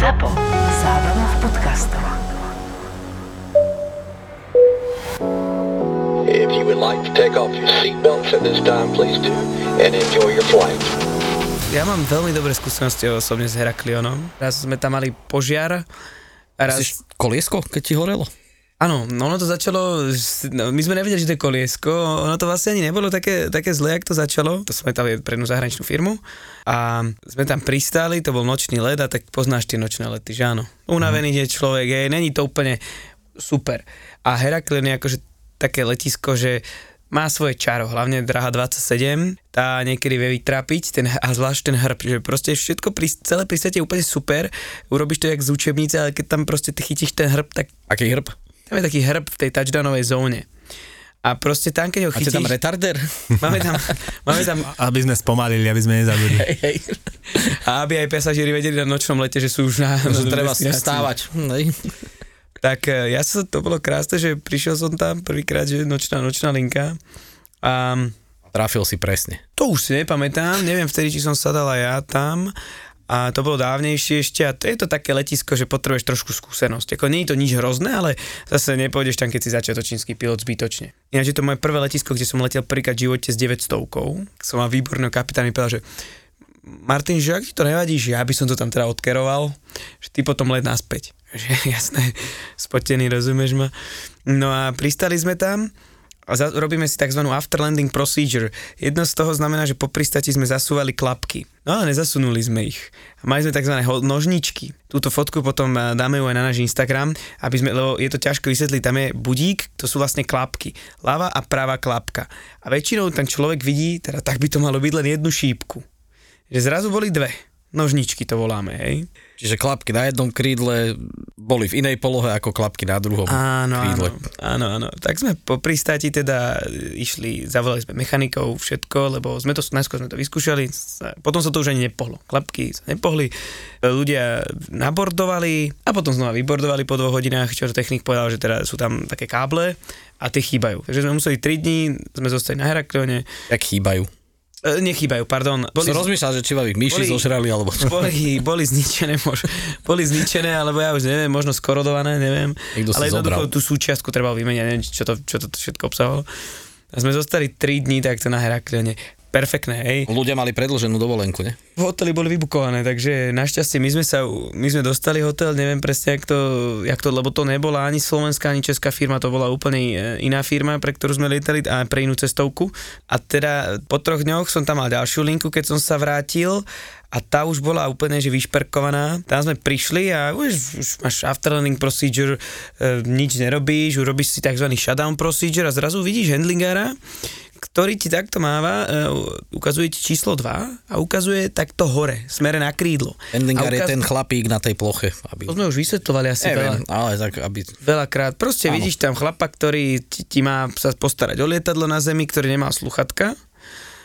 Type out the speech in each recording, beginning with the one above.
ZAPO. Zábrná v podcastov. If you would like to take off your seatbelts at this time, please do, and enjoy your flight. Ja mám veľmi dobré skúsenosti osobne s Heraklionom. Raz sme tam mali požiar. A raz... Myslíš koliesko, keď ti horelo? Áno, no ono to začalo, no, my sme nevedeli, že to je koliesko, ono to vlastne ani nebolo také, také zlé, jak to začalo. To sme tam pre jednu zahraničnú firmu a sme tam pristáli, to bol nočný let a tak poznáš tie nočné lety, že áno. Unavený je človek, je, není to úplne super. A Heraklion je akože také letisko, že má svoje čaro, hlavne Draha 27, tá niekedy vie vytrápiť, ten, a zvlášť ten hrb, že proste všetko, pri, celé pristate je úplne super, urobíš to jak z učebnice, ale keď tam proste ty chytíš ten hrb, tak Aký hrb? Tam je taký hrb v tej touchdownovej zóne. A proste tam, keď ho chytíš... tam retarder? máme tam, máme tam Aby sme spomalili, aby sme nezabudli. hej, hej. A aby aj pasažieri vedeli na nočnom lete, že sú už na... Že na treba stávať. Hej. Tak e, ja som, to bolo krásne, že prišiel som tam prvýkrát, že nočná, nočná linka. A Trafil si presne. to už si nepamätám, neviem vtedy, či som sadala ja tam. A to bolo dávnejšie ešte a to je to také letisko, že potrebuješ trošku skúsenosť. Ako nie je to nič hrozné, ale zase nepôjdeš tam, keď si začiatočnícky pilot zbytočne. Ináč je to moje prvé letisko, kde som letel prvýkrát v živote s 900 Som mal výborného kapitána, mi povedal, že Martin, že ak ti to nevadí, že ja by som to tam teda odkeroval, že ty potom let naspäť. Že jasné, spotený, rozumieš ma. No a pristali sme tam a za, robíme si tzv. after landing procedure. Jedno z toho znamená, že po pristati sme zasúvali klapky. No ale nezasunuli sme ich. Mali sme tzv. nožničky. Túto fotku potom eh, dáme ju aj na náš Instagram, aby sme, lebo je to ťažko vysvetliť, tam je budík, to sú vlastne klapky. Ľava a pravá klapka. A väčšinou ten človek vidí, teda tak by to malo byť len jednu šípku. Že zrazu boli dve. Nožničky to voláme, hej. Čiže klapky na jednom krídle boli v inej polohe ako klapky na druhom Áno, krídle. áno, áno, áno. Tak sme po pristáti teda išli, zavolali sme mechanikov, všetko, lebo sme to, najskôr sme to vyskúšali, potom sa to už ani nepohlo. Klapky sa nepohli, ľudia nabordovali a potom znova vybordovali po dvoch hodinách, čo technik povedal, že teda sú tam také káble a tie chýbajú. Takže sme museli 3 dní, sme zostali na Heraklione, Jak chýbajú. E, nechýbajú, pardon. Boli... Som rozmýšľal, že či vám ich myši boli- zožrali, alebo čo. boli, boli zničené, mož, boli zničené, alebo ja už neviem, možno skorodované, neviem. Niekto ale jednoducho zobral. tú súčiastku treba vymeniať, neviem, čo to, čo to všetko obsahovalo. A sme zostali 3 dní takto na Heraklione. Perfektné, hej. Ľudia mali predlženú dovolenku, ne? Hotely boli vybukované, takže našťastie my sme sa, my sme dostali hotel, neviem presne, jak to, jak to, lebo to nebola ani slovenská, ani česká firma, to bola úplne e, iná firma, pre ktorú sme lietali a pre inú cestovku. A teda po troch dňoch som tam mal ďalšiu linku, keď som sa vrátil a tá už bola úplne že vyšperkovaná. Tam sme prišli a už, už máš afterlanding procedure, e, nič nerobíš, urobíš si tzv. shutdown procedure a zrazu vidíš handlingera, ktorý ti takto máva, e, ukazuje ti číslo 2 a ukazuje takto hore, smere na krídlo. Endlinger A je ukaz- ten chlapík na tej ploche. Aby... To sme už vysvetľovali asi veľa, Neviem, ale tak, aby... veľakrát. Proste Áno. vidíš tam chlapa, ktorý ti, ti má sa postarať o lietadlo na zemi, ktorý nemá sluchatka.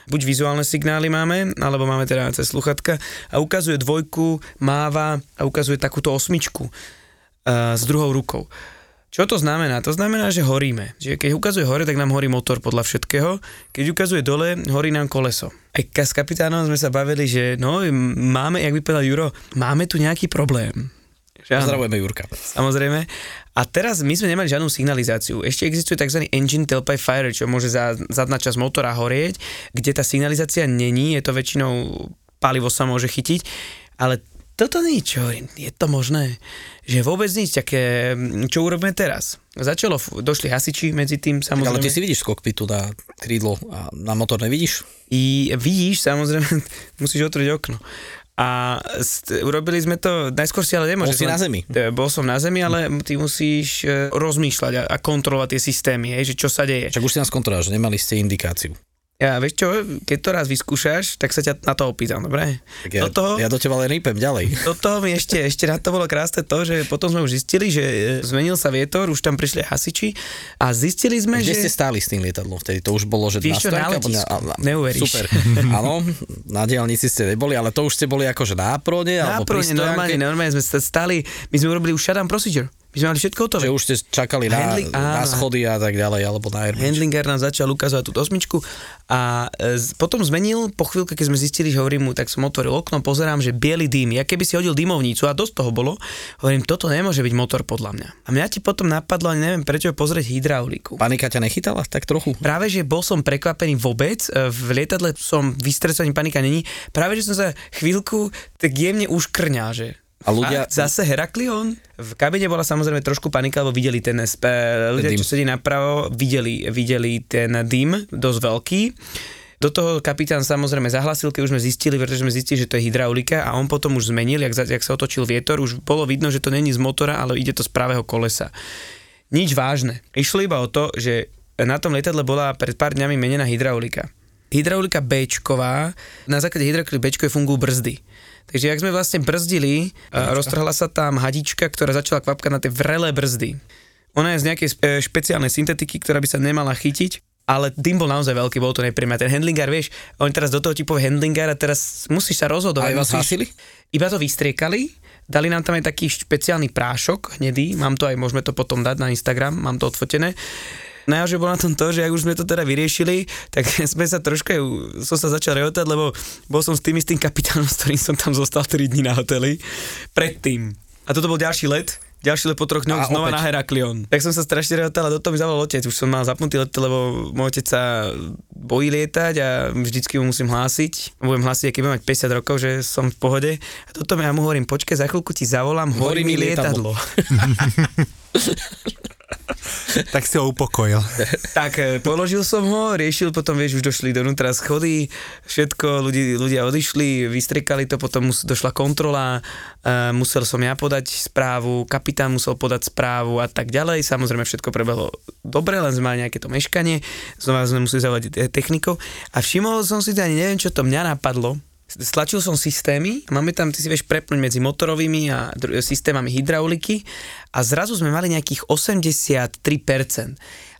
Buď vizuálne signály máme, alebo máme teda cez sluchatka a ukazuje dvojku, máva a ukazuje takúto osmičku uh, s druhou rukou. Čo to znamená? To znamená, že horíme. Čiže keď ukazuje hore, tak nám horí motor podľa všetkého. Keď ukazuje dole, horí nám koleso. Aj s kapitánom sme sa bavili, že no, máme, jak by povedal Juro, máme tu nejaký problém. Že. Pozdravujeme Jurka. Samozrejme. A teraz my sme nemali žiadnu signalizáciu. Ešte existuje tzv. engine tailpipe fire, čo môže za zadná časť motora horieť, kde tá signalizácia není, je to väčšinou palivo sa môže chytiť, ale toto nič, hovorím, je to možné, že vôbec nič také, čo urobíme teraz. Začalo, došli hasiči medzi tým, samozrejme. Ale ty si vidíš z kokpitu na krídlo a na motor nevidíš? I vidíš, samozrejme, musíš otvoriť okno. A st- urobili sme to, najskôr si ale nemôžeš... Bol si na zemi. Bol som na zemi, ale ty musíš e, rozmýšľať a, a kontrolovať tie systémy, hej, že čo sa deje. Však už si nás kontroloval, že nemali ste indikáciu. Ja, vieš čo, keď to raz vyskúšaš, tak sa ťa na to opýtam, dobre? Tak ja, do toho, ja do teba len rýpem ďalej. do toho mi ešte, ešte na to bolo krásne to, že potom sme už zistili, že e, zmenil sa vietor, už tam prišli hasiči a zistili sme, Kde že... ste stáli s tým lietadlom vtedy? To už bolo, že Vieš čo, na letisku. a- a- Neuveríš. Super. Áno, na diálnici ste neboli, ale to už ste boli akože na prone, Na alebo prone, normálne, normálne sme stali, my sme urobili už shutdown procedure. My sme mali všetko hotové. Že už ste čakali na, Handling- na schody a tak ďalej, alebo na Airbnb. Handlinger nám začal ukazovať tú osmičku a e, potom zmenil, po chvíľke, keď sme zistili, že hovorím mu, tak som otvoril okno, pozerám, že biely dým, ja keby si hodil dymovnicu a dosť toho bolo, hovorím, toto nemôže byť motor podľa mňa. A mňa ti potom napadlo, neviem prečo, pozrieť hydrauliku. Panika ťa nechytala tak trochu? Práve, že bol som prekvapený vôbec, e, v lietadle som vystresovaný, panika není, práve, že som sa chvíľku tak jemne uškrňal, že A ľudia- Fakt? zase Heraklion? V kabine bola samozrejme trošku panika, lebo videli ten SP, ľudia, dym. čo sedí napravo, videli, videli ten dym, dosť veľký. Do toho kapitán samozrejme zahlasil, keď už sme zistili, pretože sme zistili, že to je hydraulika a on potom už zmenil, jak, jak sa otočil vietor, už bolo vidno, že to není z motora, ale ide to z pravého kolesa. Nič vážne. Išlo iba o to, že na tom lietadle bola pred pár dňami menená hydraulika. Hydraulika b na základe hydrauliky b fungujú brzdy. Takže ak sme vlastne brzdili, a roztrhla sa tam hadička, ktorá začala kvapkať na tie vrelé brzdy. Ona je z nejakej spe- špeciálnej syntetiky, ktorá by sa nemala chytiť, ale dym bol naozaj veľký, bol to nepríjemné. Ten handlingar, vieš, oni teraz do toho ti povie handlingar a teraz musíš sa rozhodovať. Vás musíš, hasili? Iba to vystriekali, dali nám tam aj taký špeciálny prášok, hnedý, mám to aj, môžeme to potom dať na Instagram, mám to odfotené. Najhoršie bolo na tom to, že ak už sme to teda vyriešili, tak sme sa troška, som sa začal rehotať, lebo bol som s tým istým kapitánom, s ktorým som tam zostal 3 dní na hoteli, predtým. A toto bol ďalší let, ďalší let po troch dňoch znova opäť. na Heraklion. Tak som sa strašne rehotal a do toho mi zavolal otec, už som mal zapnutý let, lebo môj otec sa bojí lietať a vždycky mu musím hlásiť. Budem hlásiť, keď budem mať 50 rokov, že som v pohode. A toto ja mu hovorím, počkaj, za chvíľku ti zavolám, horí mi lietadlo. Tak si ho upokojil. Tak e, položil som ho, riešil, potom vieš, už došli donútra schody, všetko, ľudí, ľudia odišli, vystriekali to, potom mus, došla kontrola, e, musel som ja podať správu, kapitán musel podať správu a tak ďalej. Samozrejme všetko prebehlo dobre, len sme mali nejaké to meškanie, znova sme museli zavolať technikov a všimol som si, ani neviem, čo to mňa napadlo, Stlačil som systémy, máme tam, ty si vieš prepnúť medzi motorovými a dru- systémami hydrauliky a zrazu sme mali nejakých 83%.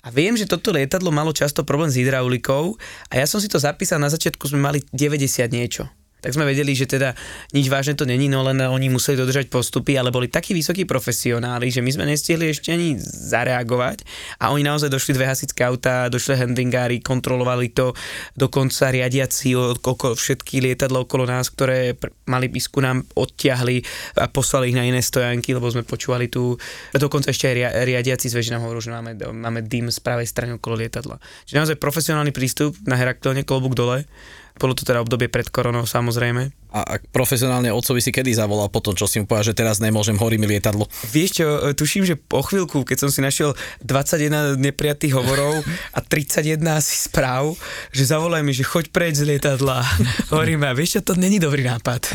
A viem, že toto lietadlo malo často problém s hydraulikou a ja som si to zapísal, na začiatku sme mali 90 niečo. Tak sme vedeli, že teda nič vážne to není, no len oni museli dodržať postupy, ale boli takí vysokí profesionáli, že my sme nestihli ešte ani zareagovať a oni naozaj došli dve hasičské autá, došli handlingári, kontrolovali to, dokonca riadiaci okolo všetky lietadla okolo nás, ktoré pr- mali bisku nám odtiahli a poslali ich na iné stojanky, lebo sme počúvali tu, dokonca ešte aj ria- riadiaci zväži nám hovoril, že máme, máme dym z pravej strany okolo lietadla. Čiže naozaj profesionálny prístup na Heraklione, klobúk dole. Bolo to teda obdobie pred koronou samozrejme. A, profesionálne otcovi si kedy zavolal po tom, čo si mu povedal, že teraz nemôžem, horí mi lietadlo. Vieš čo, e, tuším, že po chvíľku, keď som si našiel 21 neprijatých hovorov a 31 asi správ, že zavolaj mi, že choď preč z lietadla. Hovorím, a vieš čo, to není dobrý nápad.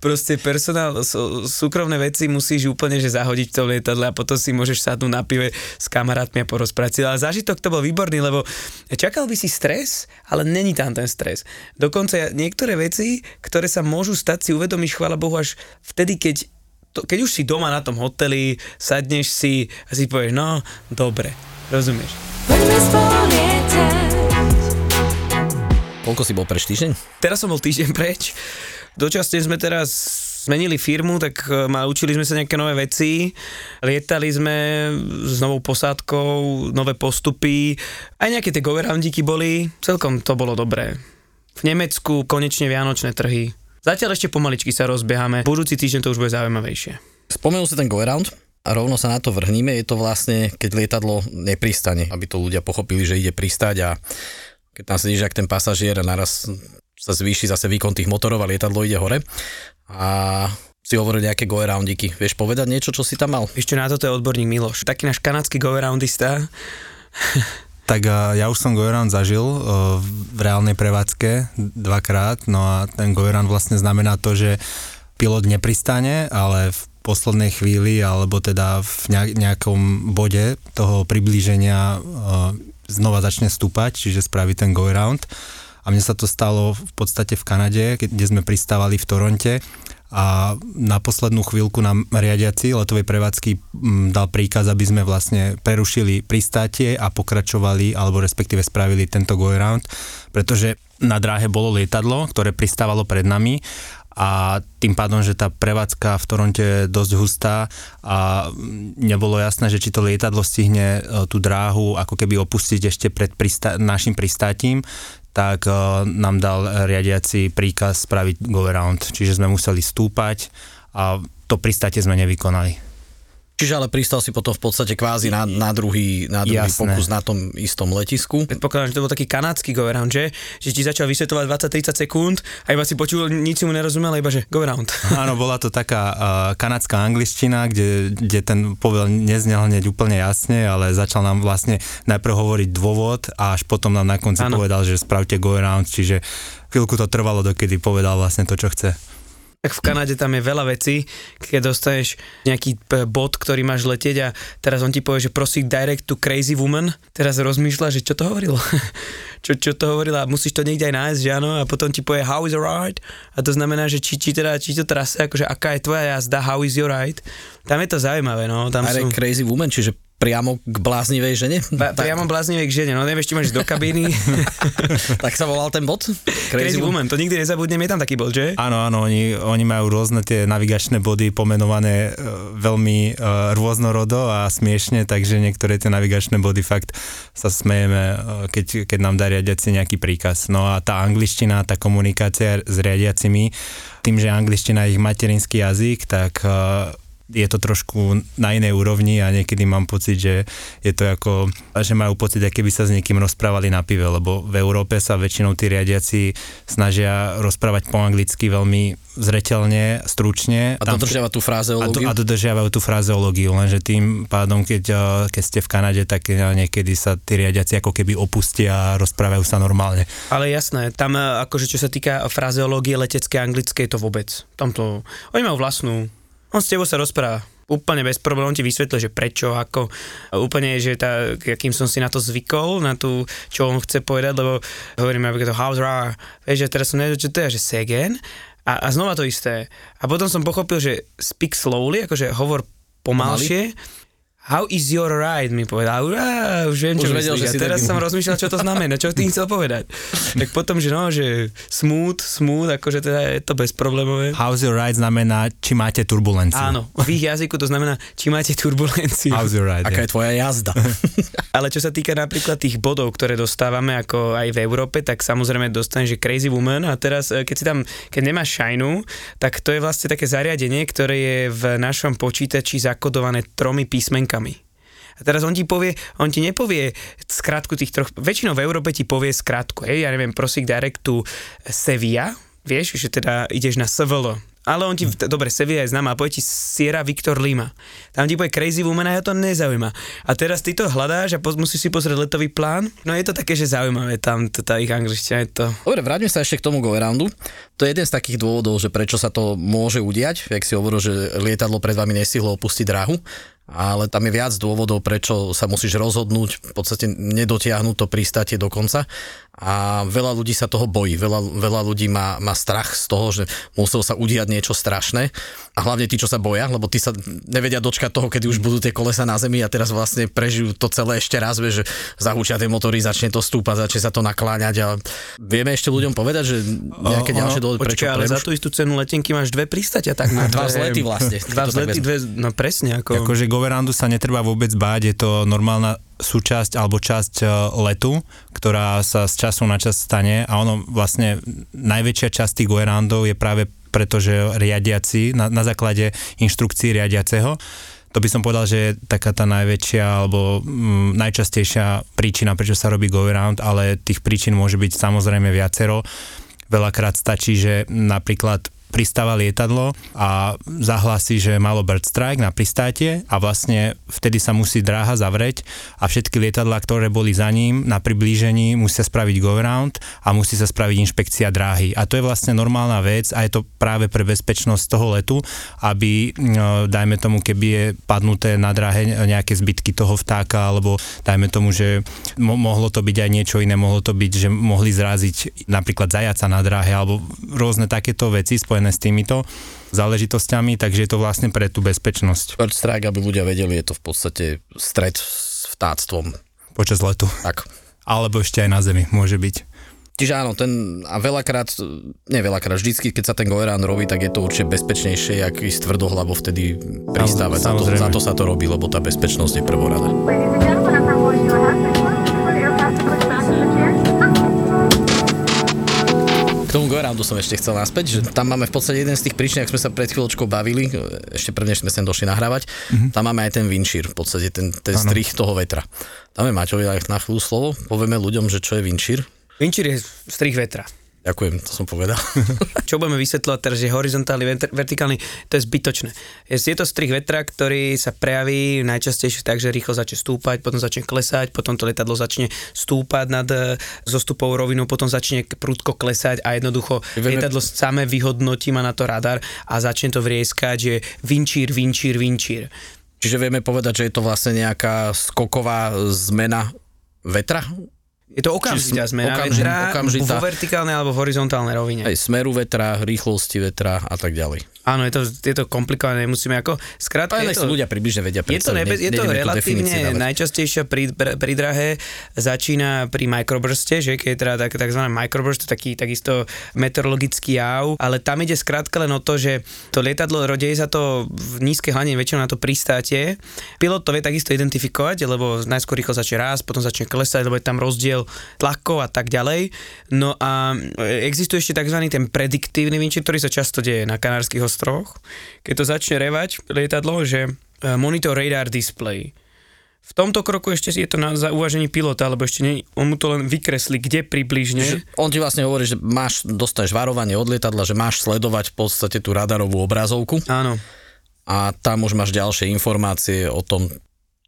Proste personál, sú, súkromné veci musíš úplne že zahodiť v tom lietadle a potom si môžeš sadnúť na pive s kamarátmi a porozprávať. Ale zážitok to bol výborný, lebo čakal by si stres, ale není tam ten stres. Dokonca niektoré veci, ktoré sa môžu stať, si uvedomíš, chvála Bohu, až vtedy, keď to, keď už si doma na tom hoteli, sadneš si a si povieš, no, dobre, rozumieš. Poďme spolu. Koľko si bol preč týždeň? Teraz som bol týždeň preč, dočasne sme teraz zmenili firmu, tak e, ma učili sme sa nejaké nové veci, lietali sme s novou posádkou, nové postupy, aj nejaké tie go-aroundiky boli, celkom to bolo dobré. V Nemecku konečne vianočné trhy. Zatiaľ ešte pomaličky sa rozbiehame, budúci týždeň to už bude zaujímavejšie. Spomenul si ten go around a rovno sa na to vrhníme. Je to vlastne, keď lietadlo nepristane, aby to ľudia pochopili, že ide pristať a keď tam sedíš jak ten pasažier a naraz sa zvýši zase výkon tých motorov a lietadlo ide hore. A si hovoril nejaké go aroundiky. Vieš povedať niečo, čo si tam mal? Ešte na toto je odborník Miloš, taký náš kanadský go-aroundista. Tak ja už som Gojeran zažil uh, v reálnej prevádzke dvakrát, no a ten Gojeran vlastne znamená to, že pilot nepristane, ale v poslednej chvíli alebo teda v nejak- nejakom bode toho priblíženia uh, znova začne stúpať, čiže spraví ten go around. A mne sa to stalo v podstate v Kanade, kde sme pristávali v Toronte a na poslednú chvíľku nám riadiaci letovej prevádzky mm, dal príkaz, aby sme vlastne prerušili pristátie a pokračovali, alebo respektíve spravili tento go around, pretože na dráhe bolo lietadlo, ktoré pristávalo pred nami a tým pádom, že tá prevádzka v Toronte je dosť hustá a nebolo jasné, že či to lietadlo stihne e, tú dráhu ako keby opustiť ešte pred pristá- našim pristátím, tak e, nám dal riadiaci príkaz spraviť go around, čiže sme museli stúpať a to pristátie sme nevykonali. Čiže ale pristal si potom v podstate kvázi na, na druhý, na druhý Jasné. pokus na tom istom letisku. Predpokladám, že to bol taký kanadský go around, že? Že ti začal vysvetovať 20-30 sekúnd a iba si počul, nič si mu nerozumel, iba že go around. Áno, bola to taká uh, kanadská angličtina, kde, kde ten povel neznel hneď úplne jasne, ale začal nám vlastne najprv hovoriť dôvod a až potom nám na konci Áno. povedal, že spravte go around, čiže chvíľku to trvalo, dokedy povedal vlastne to, čo chce. Tak v Kanade tam je veľa vecí, keď dostaneš nejaký p- bod, ktorý máš letieť a teraz on ti povie, že prosí direct to crazy woman, teraz rozmýšľa, že čo to hovorilo. čo, čo to hovorila, musíš to niekde aj nájsť, že áno, a potom ti povie how is your ride a to znamená, že či, či, teda, či to trase, akože aká je tvoja jazda, how is your ride. Tam je to zaujímavé, no, tam Are sú... crazy woman, čiže priamo k bláznivej žene? Ba, priamo bláznivej k žene, no nevieš, či máš do kabíny. tak sa volal ten bod? Crazy woman, to nikdy nezabudnem, je tam taký bod, že? Áno, áno, oni, oni majú rôzne tie navigačné body pomenované e, veľmi e, rôznorodo a smiešne, takže niektoré tie navigačné body fakt sa smejeme, e, keď, keď nám dá riadiaci nejaký príkaz. No a tá angličtina, tá komunikácia s riadiacimi, tým, že angličtina je ich materinský jazyk, tak e, je to trošku na inej úrovni a niekedy mám pocit, že je to ako, že majú pocit, aké by sa s niekým rozprávali na pive, lebo v Európe sa väčšinou tí riadiaci snažia rozprávať po anglicky veľmi zretelne, stručne. A dodržiava tú a, do, frázeológiu? a dodržiavajú tú frazeológiu, lenže tým pádom, keď, eh, keď ste v Kanade, tak eh, niekedy sa tí riadiaci ako keby opustia a rozprávajú sa normálne. Ale jasné, tam e, akože čo sa týka frazeológie letecké anglické, to vôbec. Tam to, oni majú vlastnú. On s tebou sa rozpráva. Úplne bez problémov ti vysvetlí, že prečo, ako. Úplne, že tá, akým som si na to zvykol, na tú, čo on chce povedať, lebo hovoríme, aby to house rar, vieš, že teraz som nevedel, čo to je, že again. A, a znova to isté. A potom som pochopil, že speak slowly, akože hovor pomalšie. How is your ride, mi povedal. Urá, už viem, čo Už vedel, že si teraz som rozmýšľal, čo to znamená, čo tým chcel povedať. tak potom, že no, že smooth, smooth, akože teda je to bezproblémové. How's your ride znamená, či máte turbulenciu. Áno, v ich jazyku to znamená, či máte turbulenciu. How's your ride? Aká je. je tvoja jazda? Ale čo sa týka napríklad tých bodov, ktoré dostávame ako aj v Európe, tak samozrejme dostaneš, že Crazy Woman a teraz, e, keď si tam, keď nemáš šajnu, tak to je vlastne také zariadenie, ktoré je v našom počítači zakodované tromi písmenkami. A teraz on ti povie, on ti nepovie skratku tých troch, väčšinou v Európe ti povie skratku, hej, ja neviem, prosík direct to Sevilla, vieš, že teda ideš na SVL, ale on ti, t- dobre, Sevilla je známa, povie ti Sierra Victor Lima. Tam ti povie Crazy Woman a ja to nezaujíma. A teraz ty to hľadáš a poz, musíš si pozrieť letový plán. No je to také, že zaujímavé tam, tá ich angličtina je to. Dobre, vráťme sa ešte k tomu go. To je jeden z takých dôvodov, že prečo sa to môže udiať, jak si hovoril, že lietadlo pred vami nestihlo opustiť dráhu, ale tam je viac dôvodov, prečo sa musíš rozhodnúť, v podstate nedotiahnuť to pristátie do konca a veľa ľudí sa toho bojí, veľa, veľa ľudí má, má strach z toho, že muselo sa udiať niečo strašné. A hlavne tí, čo sa boja, lebo tí sa nevedia dočkať toho, kedy už budú tie kolesa na zemi a teraz vlastne prežijú to celé ešte raz, vieš, že zahučia tie motory, začne to stúpať, začne sa to nakláňať a vieme ešte ľuďom povedať, že nejaké O, ďalšie dôvody, prečo ale za preruš- tú istú cenu letenky máš dve pristatia, tak na Dva vzlety vlastne, Dva vzlety, dve, no presne, ako... Akože Goverandu sa netreba vôbec báť, je to normálna súčasť alebo časť e, letu, ktorá sa z času na čas stane a ono vlastne najväčšia časť tých Goverandov je práve preto, že riadiaci na, na základe inštrukcií riadiaceho to by som povedal, že je taká tá najväčšia alebo mm, najčastejšia príčina, prečo sa robí go around, ale tých príčin môže byť samozrejme viacero. Veľakrát stačí, že napríklad pristáva lietadlo a zahlási, že malo bird strike na pristátie a vlastne vtedy sa musí dráha zavrieť a všetky lietadlá, ktoré boli za ním na priblížení musia spraviť go around a musí sa spraviť inšpekcia dráhy. A to je vlastne normálna vec a je to práve pre bezpečnosť toho letu, aby no, dajme tomu, keby je padnuté na dráhe nejaké zbytky toho vtáka alebo dajme tomu, že mo- mohlo to byť aj niečo iné, mohlo to byť, že mohli zraziť napríklad zajaca na dráhe alebo rôzne takéto veci spojené s týmito záležitosťami, takže je to vlastne pre tú bezpečnosť Bird strike, aby ľudia vedeli, je to v podstate stred s vtáctvom. počas letu. Tak. Alebo ešte aj na zemi môže byť. Čiže áno, ten, a veľakrát, nie veľakrát, vždycky, keď sa ten goerán robí, tak je to určite bezpečnejšie, jak ísť tvrdohlavo vtedy pristávať. Za to, za to sa to robí, lebo tá bezpečnosť je prvorada. K tomu goeroundu som ešte chcel naspäť, že tam máme v podstate jeden z tých príčin, ak sme sa pred chvíľočkou bavili, ešte prvne sme sem došli nahrávať, mm-hmm. tam máme aj ten windshear, v podstate ten, ten strich toho vetra. Dáme Maťovi aj na chvíľu slovo, povieme ľuďom, že čo je windshear. Vinčír je strich vetra. Ďakujem, to som povedal. Čo budeme vysvetľovať teraz, že horizontálny, vertikálny, to je zbytočné. Je, to strih vetra, ktorý sa prejaví najčastejšie tak, že rýchlo začne stúpať, potom začne klesať, potom to letadlo začne stúpať nad e, zostupou rovinou, potom začne prudko klesať a jednoducho Vieme- lietadlo samé vyhodnotí, má na to radar a začne to vrieskať, že vinčír, vinčír, vinčír. Čiže vieme povedať, že je to vlastne nejaká skoková zmena vetra? Je to okamžitá zmena okamži- vetra okamžitá. vo vertikálnej alebo v horizontálnej rovine. Aj smeru vetra, rýchlosti vetra a tak ďalej. Áno, je to, je to komplikované, musíme ako... Skrátka, Ale je to, ľudia približne vedia je to, nebe, ne- je to relatívne najčastejšia drahé, začína pri microburste, že keď je teda tak, takzvané microburst, taký takisto meteorologický jav, ale tam ide skrátka len o to, že to lietadlo deje sa to v nízkej hladine väčšinou na to pristátie. Pilot to vie takisto identifikovať, lebo najskôr rýchlo začne rásť, potom začne klesať, lebo je tam rozdiel tlakov a tak ďalej. No a existuje ešte tzv. ten prediktívny vinčír, ktorý sa často deje na Kanárskych ostrovoch, keď to začne revať lietadlo, že e, monitor radar display. V tomto kroku ešte je to na za uvažení pilota, lebo ešte nie, on mu to len vykreslí, kde približne. Že on ti vlastne hovorí, že máš, dostaneš varovanie od lietadla, že máš sledovať v podstate tú radarovú obrazovku Áno. a tam už máš ďalšie informácie o tom,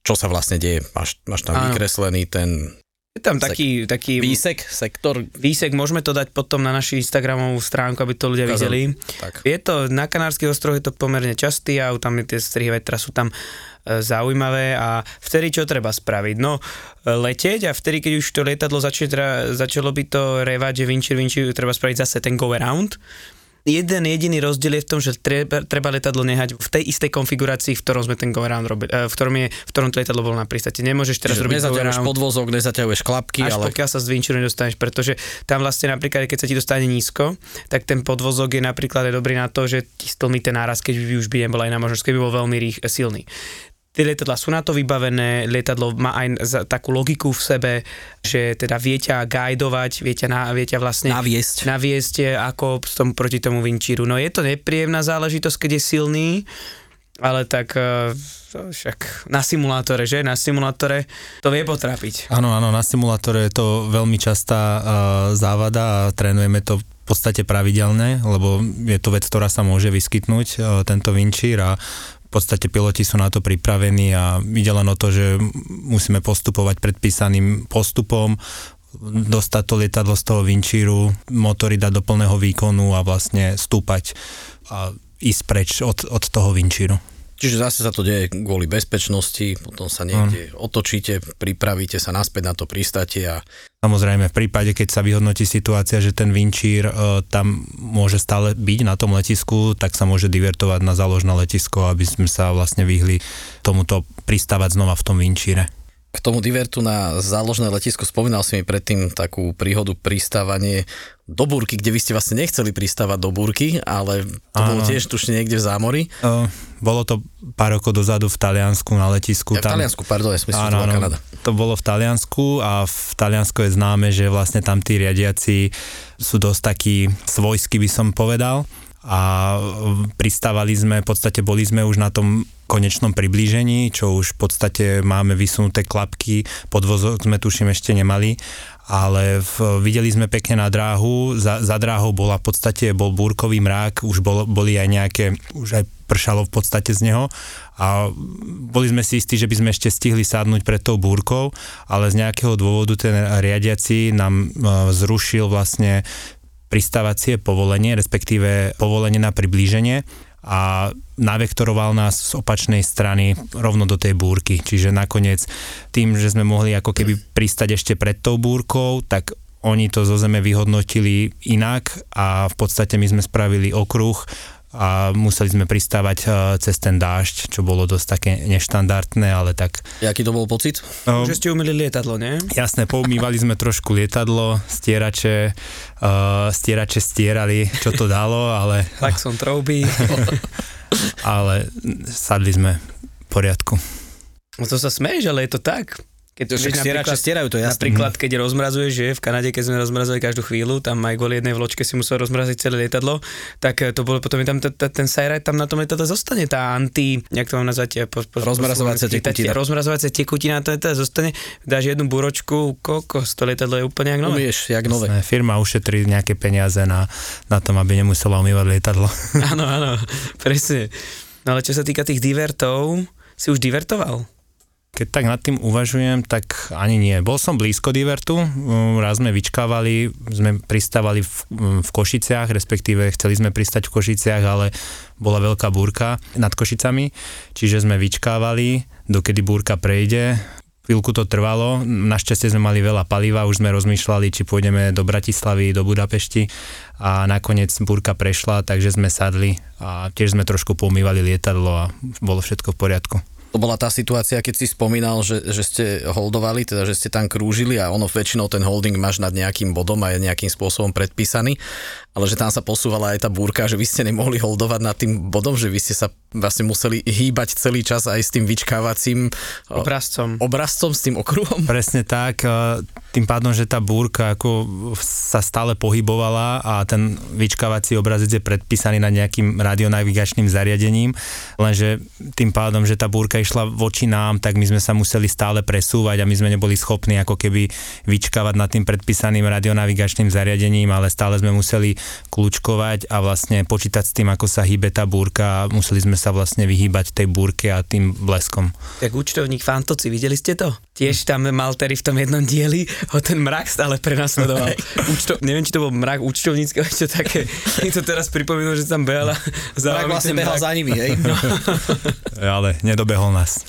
čo sa vlastne deje. Máš, máš tam Áno. vykreslený ten Je tam taký, taký výsek, sektor. výsek, môžeme to dať potom na naši Instagramovú stránku, aby to ľudia Ukázal. videli. Tak. Je to, na Kanárskych ostrovoch je to pomerne častý a tam tie strihy vetra sú tam e, zaujímavé a vtedy čo treba spraviť? No, e, letieť a vtedy, keď už to lietadlo začne, začalo by to revať, že vinčír, vinčír, treba spraviť zase ten go around. Jeden jediný rozdiel je v tom, že treba, treba letadlo nehať v tej istej konfigurácii, v ktorom sme ten go around robili, e, v ktorom, je, v ktorom to lietadlo bolo na pristáti. Nemôžeš teraz Čiže robiť go around podvozok, nezaťahuješ klapky, až ale pokiaľ sa z vinčíru nedostaneš, pretože tam vlastne napríklad, keď sa ti dostane nízko, tak ten podvozok je napríklad dobrý na to, že ti stlmí ten náraz, keď by už by nebola iná možnosť, keby bol veľmi rých, silný. Tie lietadla sú na to vybavené, lietadlo má aj takú logiku v sebe, že teda vie ťa guidovať, vie ťa, na, vie ťa vlastne naviesť. naviesť eh, ako s tom, proti tomu vinčíru. No je to nepríjemná záležitosť, keď je silný, ale tak eh, však na simulátore, že? Na simulátore to vie potrapiť. Áno, áno, na simulátore je to veľmi častá uh, závada a trénujeme to v podstate pravidelne, lebo je to vec, ktorá sa môže vyskytnúť, uh, tento vinčír a v podstate piloti sú na to pripravení a ide len o to, že musíme postupovať predpísaným postupom, dostať to lietadlo z toho vinčíru, motory dať do plného výkonu a vlastne stúpať a ísť preč od, od toho vinčíru. Čiže zase sa to deje kvôli bezpečnosti, potom sa niekde otočíte, pripravíte sa naspäť na to pristátie a Samozrejme, v prípade, keď sa vyhodnotí situácia, že ten vinčír e, tam môže stále byť na tom letisku, tak sa môže divertovať na záložné letisko, aby sme sa vlastne vyhli tomuto pristávať znova v tom vinčíre. K tomu divertu na záložné letisko spomínal si mi predtým takú príhodu pristávanie do búrky, kde vy ste vlastne nechceli pristávať do búrky, ale to bolo tiež tušne niekde v zámori. Bolo to pár rokov dozadu v Taliansku na letisku. Ja, v Taliansku, pardon, ja som myslel, to Kanada. to bolo v Taliansku a v Taliansku je známe, že vlastne tam tí riadiaci sú dosť takí svojskí, by som povedal a e, pristávali sme, v podstate boli sme už na tom konečnom priblížení, čo už v podstate máme vysunuté klapky, podvozok sme tuším ešte nemali, ale v, videli sme pekne na dráhu, za, za dráhou bola v podstate, bol búrkový mrak, už bol, boli aj nejaké, už aj pršalo v podstate z neho. A boli sme si istí, že by sme ešte stihli sadnúť pred tou búrkou, ale z nejakého dôvodu ten riadiaci nám e, zrušil vlastne pristávacie povolenie, respektíve povolenie na priblíženie a navektoroval nás z opačnej strany rovno do tej búrky. Čiže nakoniec tým, že sme mohli ako keby pristať ešte pred tou búrkou, tak oni to zo zeme vyhodnotili inak a v podstate my sme spravili okruh a museli sme pristávať e, cez ten dážď, čo bolo dosť také neštandardné, ale tak Jaký to bol pocit? no, Že ste umili lietadlo, nie? Jasné, poumývali sme trošku lietadlo, stierače, uh, stierače stierali, čo to dalo, ale, Tak som trouby. ale sadli sme v poriadku. No to sa smeješ, ale je to tak. Keď, Však vieš, stierače stierajú, to je jasné. Napríklad, keď rozmrazuješ, že v Kanade, keď sme rozmrazili každú chvíľu, tam aj kvôli jednej vločke si musel rozmraziť celé lietadlo, tak eh, to bolo potom tam t- t- ten sajraj tam na tom lietadle zostane, tá anti, jak to mám nazvať, eh, po, po, Rozmrazovacia tekutina. Rozmrazovacia tekutina, to teda zostane, dáš jednu búročku, kokos, to lietadlo je úplne jak nové. Umieš, jak nové. Jasné, firma ušetrí nejaké peniaze na, na tom, aby nemusela umývať lietadlo. Áno, áno, presne. No ale čo sa týka tých divertov, si už divertoval? Keď tak nad tým uvažujem, tak ani nie. Bol som blízko divertu, um, raz sme vyčkávali, sme pristávali v, um, v Košiciach, respektíve chceli sme pristať v Košiciach, ale bola veľká búrka nad Košicami, čiže sme vyčkávali, dokedy búrka prejde. Chvíľku to trvalo, našťastie sme mali veľa paliva, už sme rozmýšľali, či pôjdeme do Bratislavy, do Budapešti a nakoniec búrka prešla, takže sme sadli a tiež sme trošku pomývali lietadlo a bolo všetko v poriadku. To bola tá situácia, keď si spomínal, že, že ste holdovali, teda že ste tam krúžili a ono väčšinou ten holding máš nad nejakým bodom a je nejakým spôsobom predpísaný, ale že tam sa posúvala aj tá búrka, že vy ste nemohli holdovať nad tým bodom, že vy ste sa vlastne museli hýbať celý čas aj s tým vyčkávacím o, Obrazcom. obrazcom, s tým okruhom. Presne tak, e, tým pádom, že tá búrka ako sa stále pohybovala a ten vyčkávací obrazec je predpísaný nad nejakým radionavigačným zariadením, lenže tým pádom, že tá búrka išla voči nám, tak my sme sa museli stále presúvať a my sme neboli schopní ako keby vyčkávať nad tým predpísaným radionavigačným zariadením, ale stále sme museli kľúčkovať a vlastne počítať s tým, ako sa hýbe tá búrka a museli sme sa vlastne vyhýbať tej búrke a tým bleskom. Tak účtovník Fantoci, videli ste to? Tiež tam mal Terry v tom jednom dieli, ho ten mrak stále prenasledoval. Účto, neviem, či to bol mrak účtovnícky, ale čo také. Mi to teraz pripomínalo, že tam behal a vami vlastne behal mrak. za nimi, hej. No. Ale nedobehol nás.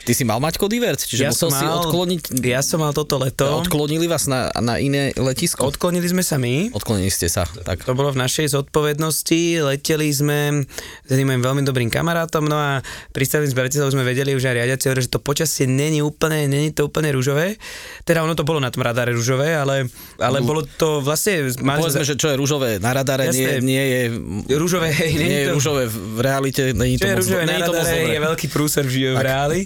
Ty si mal Maťko divert, čiže Ja musel som si mal- odkloniť, Ja som mal toto leto. odklonili vás na, na iné letisko? Odklonili sme sa my. Odklonili ste sa, tak. To bolo v našej zodpovednosti, leteli sme s jedným veľmi dobrým kamarátom, no a pristali z sme vedeli už aj riadiaci, že to počasie není úplne, není to úplne rúžové. Teda ono to bolo na tom radare rúžové, ale, ale bolo to vlastne... Mali Povedzme, sme, že čo je rúžové na radare, nie, Jasné. nie je... Rúžové, nie nie je to- rúžové v realite, není to moc, rúžové není to moc dobré. je veľký prúser v, v reáli.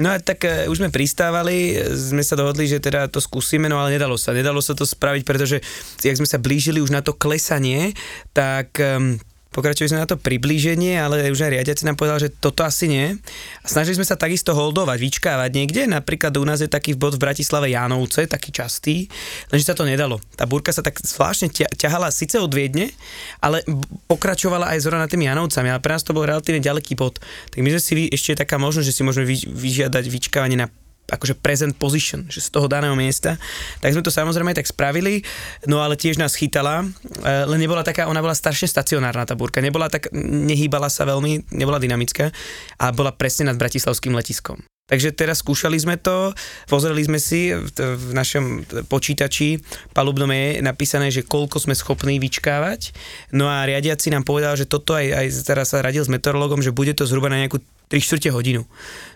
No a tak e, už sme pristávali, sme sa dohodli, že teda to skúsime, no ale nedalo sa. Nedalo sa to spraviť, pretože jak sme sa blížili už na to klesanie, tak um, pokračovali sme na to priblíženie, ale už aj riadiaci nám povedal, že toto asi nie. A snažili sme sa takisto holdovať, vyčkávať niekde. Napríklad u nás je taký bod v Bratislave Jánovce, taký častý, lenže sa to nedalo. Tá búrka sa tak zvláštne ťa- ťahala síce od Viedne, ale pokračovala aj zrovna tými Janovcami, ale pre nás to bol relatívne ďaleký bod. Tak my sme si ešte taká možnosť, že si môžeme vy, vyžiadať vyčkávanie na akože present position, že z toho daného miesta. Tak sme to samozrejme tak spravili, no ale tiež nás chytala, eh, len nebola taká, ona bola strašne stacionárna tá búrka, nebola tak, nehýbala sa veľmi, nebola dynamická a bola presne nad bratislavským letiskom. Takže teraz skúšali sme to, pozreli sme si, v našom počítači palubnom je napísané, že koľko sme schopní vyčkávať. No a riadiaci nám povedal, že toto aj, aj teraz sa radil s meteorologom, že bude to zhruba na nejakú 3 čtvrte hodinu.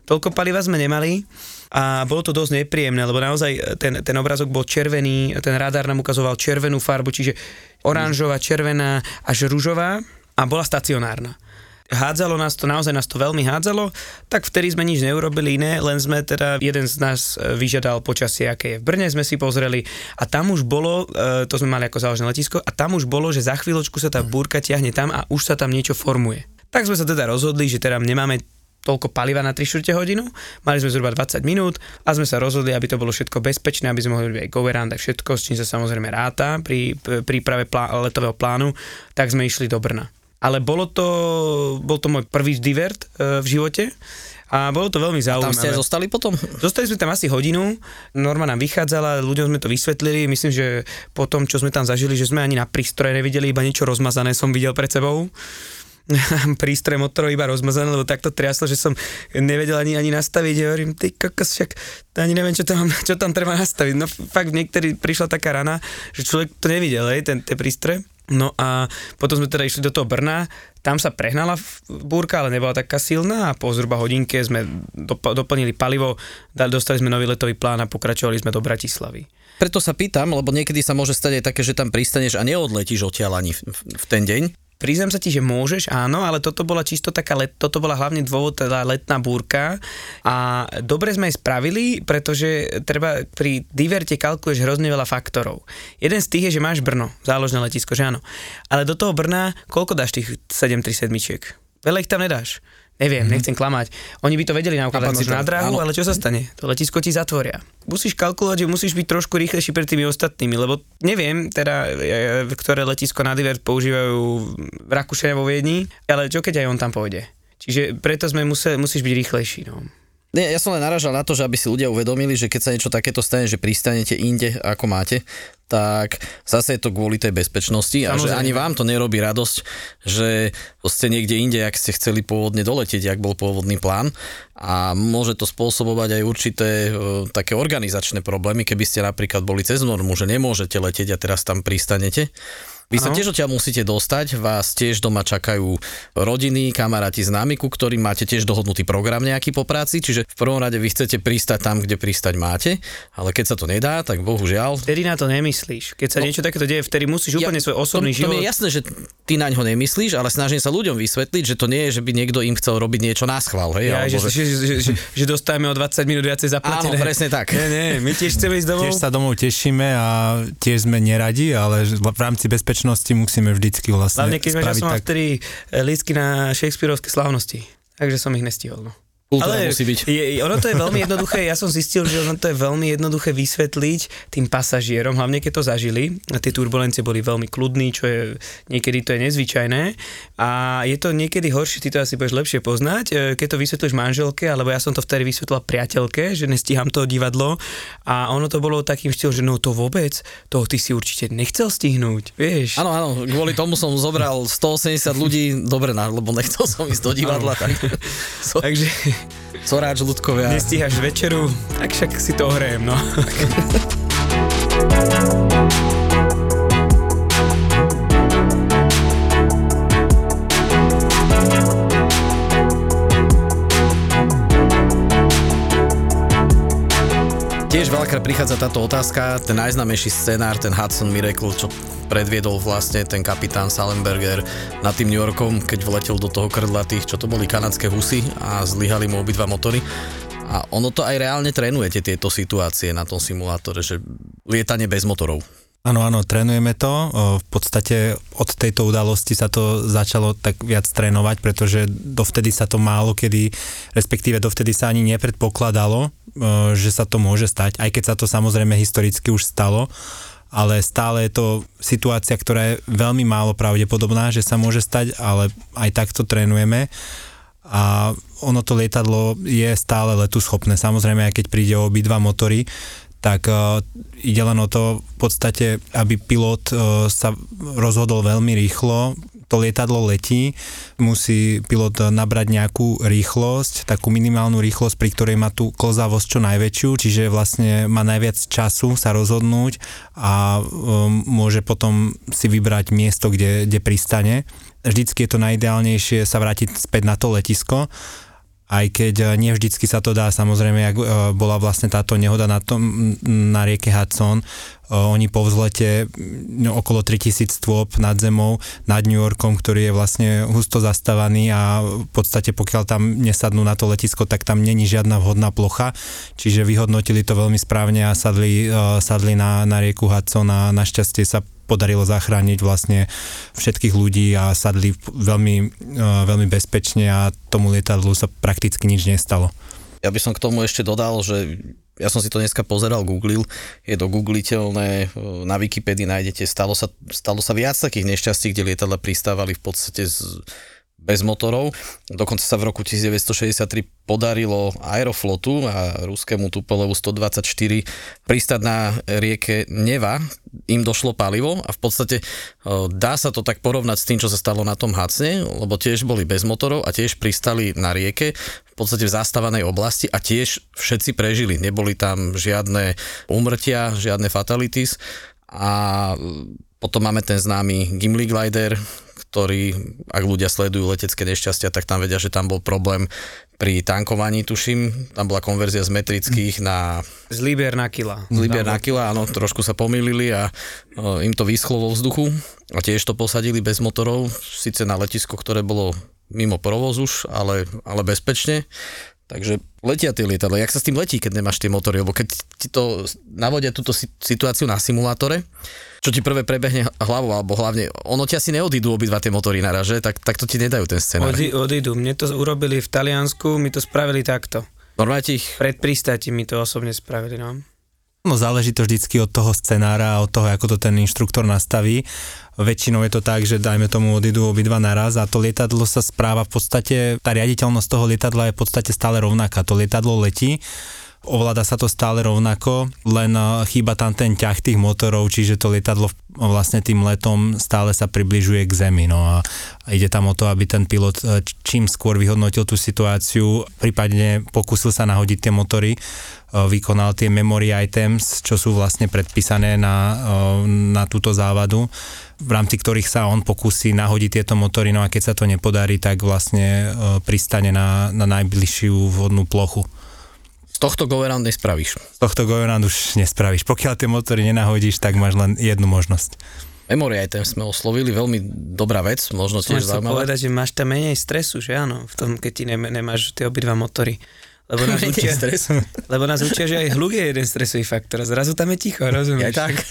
Toľko paliva sme nemali a bolo to dosť nepríjemné, lebo naozaj ten, ten obrazok bol červený, ten radar nám ukazoval červenú farbu, čiže oranžová, červená až rúžová a bola stacionárna hádzalo nás to, naozaj nás to veľmi hádzalo, tak vtedy sme nič neurobili iné, len sme teda, jeden z nás e, vyžiadal počasie, aké je v Brne, sme si pozreli a tam už bolo, e, to sme mali ako záložné letisko, a tam už bolo, že za chvíľočku sa tá búrka ťahne tam a už sa tam niečo formuje. Tak sme sa teda rozhodli, že teda nemáme toľko paliva na 3 čtvrte hodinu, mali sme zhruba 20 minút a sme sa rozhodli, aby to bolo všetko bezpečné, aby sme mohli robiť aj go around, aj všetko, s čím sa samozrejme ráta pri príprave plá- letového plánu, tak sme išli do Brna ale bolo to, bol to môj prvý divert e, v živote a bolo to veľmi Tam zaujímavé. ste aj zostali potom? Zostali sme tam asi hodinu, Norma nám vychádzala, ľuďom sme to vysvetlili, myslím, že po tom, čo sme tam zažili, že sme ani na prístroje nevideli, iba niečo rozmazané som videl pred sebou. prístroj motorov iba rozmazané, lebo takto triaslo, že som nevedel ani, ani nastaviť. Ja hovorím, ty kokos, však ani neviem, čo tam, čo tam treba nastaviť. No fakt niekedy prišla taká rana, že človek to nevidel, hej, ten, tie prístroje. No a potom sme teda išli do toho Brna, tam sa prehnala búrka, ale nebola taká silná a po zhruba hodinke sme dop- doplnili palivo, dostali sme nový letový plán a pokračovali sme do Bratislavy. Preto sa pýtam, lebo niekedy sa môže stať aj také, že tam pristaneš a neodletíš odtiaľ ani v, v ten deň. Priznám sa ti, že môžeš, áno, ale toto bola čisto taká, let, toto bola hlavne dôvod, teda letná búrka a dobre sme aj spravili, pretože treba pri diverte kalkuluješ hrozne veľa faktorov. Jeden z tých je, že máš Brno, záložné letisko, že áno. Ale do toho Brna, koľko dáš tých 737 Veľa ich tam nedáš. Neviem, mm-hmm. nechcem klamať. Oni by to vedeli naukladať možno na dráhu, áno. ale čo sa stane? To letisko ti zatvoria. Musíš kalkulovať, že musíš byť trošku rýchlejší pred tými ostatnými, lebo neviem teda, e, ktoré letisko na divert používajú v Rakúšane vo Viedni, ale čo keď aj on tam pôjde? Čiže preto sme museli, musíš byť rýchlejší. No. Nie, ja som len naražal na to, že aby si ľudia uvedomili, že keď sa niečo takéto stane, že pristanete inde, ako máte, tak zase je to kvôli tej bezpečnosti a že Samozrejme. ani vám to nerobí radosť, že ste niekde inde, ak ste chceli pôvodne doletieť, jak bol pôvodný plán a môže to spôsobovať aj určité e, také organizačné problémy, keby ste napríklad boli cez normu, že nemôžete letieť a teraz tam pristanete. Vy sa tiež odtiaľ musíte dostať, vás tiež doma čakajú rodiny, kamaráti, známi, ku ktorým máte tiež dohodnutý program nejaký po práci, čiže v prvom rade vy chcete pristať tam, kde pristať máte, ale keď sa to nedá, tak bohužiaľ Vtedy na to nemyslíš. Keď sa No. niečo takéto deje, vtedy musíš úplne svoj osobný to, to život... mi je jasné, že ty na ňo nemyslíš, ale snažím sa ľuďom vysvetliť, že to nie je, že by niekto im chcel robiť niečo na schvál, hej? Ja, že, alebo že, že, že, že, že dostávame o 20 minút viacej zaplatené. Áno, presne tak. Nie, nie, my tiež chceme ísť domov. Tiež sa domov tešíme a tiež sme neradi, ale v rámci bezpečnosti musíme vždycky vlastne Hlavne keď mal tak. vtedy eh, na Shakespeareovské slávnosti. Takže som ich nestihol. No. Kultúra Ale musí byť. Je, ono to je veľmi jednoduché, ja som zistil, že ono to je veľmi jednoduché vysvetliť tým pasažierom, hlavne keď to zažili. Tie turbulencie boli veľmi kľudní, čo je niekedy to je nezvyčajné. A je to niekedy horšie, ty to asi budeš lepšie poznať, e, keď to vysvetlíš manželke, alebo ja som to vtedy vysvetlila priateľke, že nestíham to divadlo. A ono to bolo takým štýlom, že no to vôbec, to ty si určite nechcel stihnúť, vieš. Áno, áno, kvôli tomu som zobral 180 ľudí, dobre, lebo nechcel som ísť do divadla, tak so, Takže soráč ľudkovia. nestíhaš večeru, tak však si to ohrejem, no. Tiež veľakrát prichádza táto otázka, ten najznámejší scenár, ten Hudson Miracle, čo predviedol vlastne ten kapitán Salenberger nad tým New Yorkom, keď vletel do toho krdla tých, čo to boli kanadské husy a zlyhali mu obidva motory. A ono to aj reálne trénujete, tieto situácie na tom simulátore, že lietanie bez motorov. Áno, áno, trénujeme to. V podstate od tejto udalosti sa to začalo tak viac trénovať, pretože dovtedy sa to málo kedy, respektíve dovtedy sa ani nepredpokladalo, že sa to môže stať, aj keď sa to samozrejme historicky už stalo, ale stále je to situácia, ktorá je veľmi málo pravdepodobná, že sa môže stať, ale aj tak to trénujeme a ono to lietadlo je stále letu schopné. Samozrejme, aj keď príde o obidva motory, tak uh, ide len o to v podstate, aby pilot uh, sa rozhodol veľmi rýchlo, to lietadlo letí, musí pilot nabrať nejakú rýchlosť, takú minimálnu rýchlosť, pri ktorej má tú klzavosť čo najväčšiu, čiže vlastne má najviac času sa rozhodnúť a um, môže potom si vybrať miesto, kde, kde pristane. Vždycky je to najideálnejšie sa vrátiť späť na to letisko, aj keď eh, nie vždycky sa to dá, samozrejme, ak eh, bola vlastne táto nehoda na, tom, na rieke Hudson, eh, oni po vzlete no, okolo 3000 stôp nad zemou, nad New Yorkom, ktorý je vlastne husto zastávaný a v podstate pokiaľ tam nesadnú na to letisko, tak tam není žiadna vhodná plocha, čiže vyhodnotili to veľmi správne a sadli, sadli na, na rieku Hudson a našťastie sa podarilo zachrániť vlastne všetkých ľudí a sadli veľmi, eh, veľmi bezpečne a tomu lietadlu sa prakticky nič nestalo. Ja by som k tomu ešte dodal, že ja som si to dneska pozeral, googlil, je to googliteľné, e, na Wikipedii nájdete, stalo sa, stalo sa viac takých nešťastí, kde lietadla pristávali v podstate z, bez motorov. Dokonca sa v roku 1963 podarilo Aeroflotu a ruskému Tupolevu 124 pristať na rieke Neva, im došlo palivo a v podstate e, dá sa to tak porovnať s tým, čo sa stalo na tom Hacne, lebo tiež boli bez motorov a tiež pristali na rieke v podstate v zastávanej oblasti a tiež všetci prežili. Neboli tam žiadne úmrtia, žiadne fatalities a Potom máme ten známy Gimli Glider, ktorý, ak ľudia sledujú letecké nešťastia, tak tam vedia, že tam bol problém pri tankovaní, tuším. Tam bola konverzia z metrických na Z Liber na kila. z liber na kila, áno, trošku sa pomýlili a o, im to vyschlo vo vzduchu a tiež to posadili bez motorov, síce na letisko, ktoré bolo mimo provoz už, ale, ale bezpečne. Takže letia tie lietadla. Jak sa s tým letí, keď nemáš tie motory? Lebo keď ti to navodia túto si- situáciu na simulátore, čo ti prvé prebehne hlavou, alebo hlavne, ono ti asi neodídu obidva tie motory naraz, že? Tak, tak to ti nedajú ten scenár. Odi, odídu. Mne to urobili v Taliansku, mi to spravili takto. Normálne ti ich... Pred pristáti mi to osobne spravili, no. No záleží to vždycky od toho scenára a od toho, ako to ten inštruktor nastaví. Väčšinou je to tak, že dajme tomu odídu obidva naraz a to lietadlo sa správa v podstate, tá riaditeľnosť toho lietadla je v podstate stále rovnaká. To lietadlo letí, ovláda sa to stále rovnako, len eh, chýba tam ten ťah tých motorov, čiže to lietadlo vlastne tým letom stále sa približuje k zemi. No a ide tam o to, aby ten pilot eh, čím skôr vyhodnotil tú situáciu, prípadne pokúsil sa nahodiť tie motory, eh, vykonal tie memory items, čo sú vlastne predpísané na, na túto závadu, v rámci ktorých sa on pokusí nahodiť tieto motory, no a keď sa to nepodarí, tak vlastne pristane na, na najbližšiu vhodnú plochu. Z tohto go around nespravíš. Z tohto go around už nespravíš. Pokiaľ tie motory nenahodíš, tak máš len jednu možnosť. Memory item sme oslovili, veľmi dobrá vec, možno tiež zaujímavá. povedať, že máš tam menej stresu, že áno, v tom, keď ti ne, nemáš tie obidva motory. Lebo nás, učia, stresu. lebo nás učia, že aj hluk je jeden stresový faktor zrazu tam je ticho, rozumieš? Aj tak.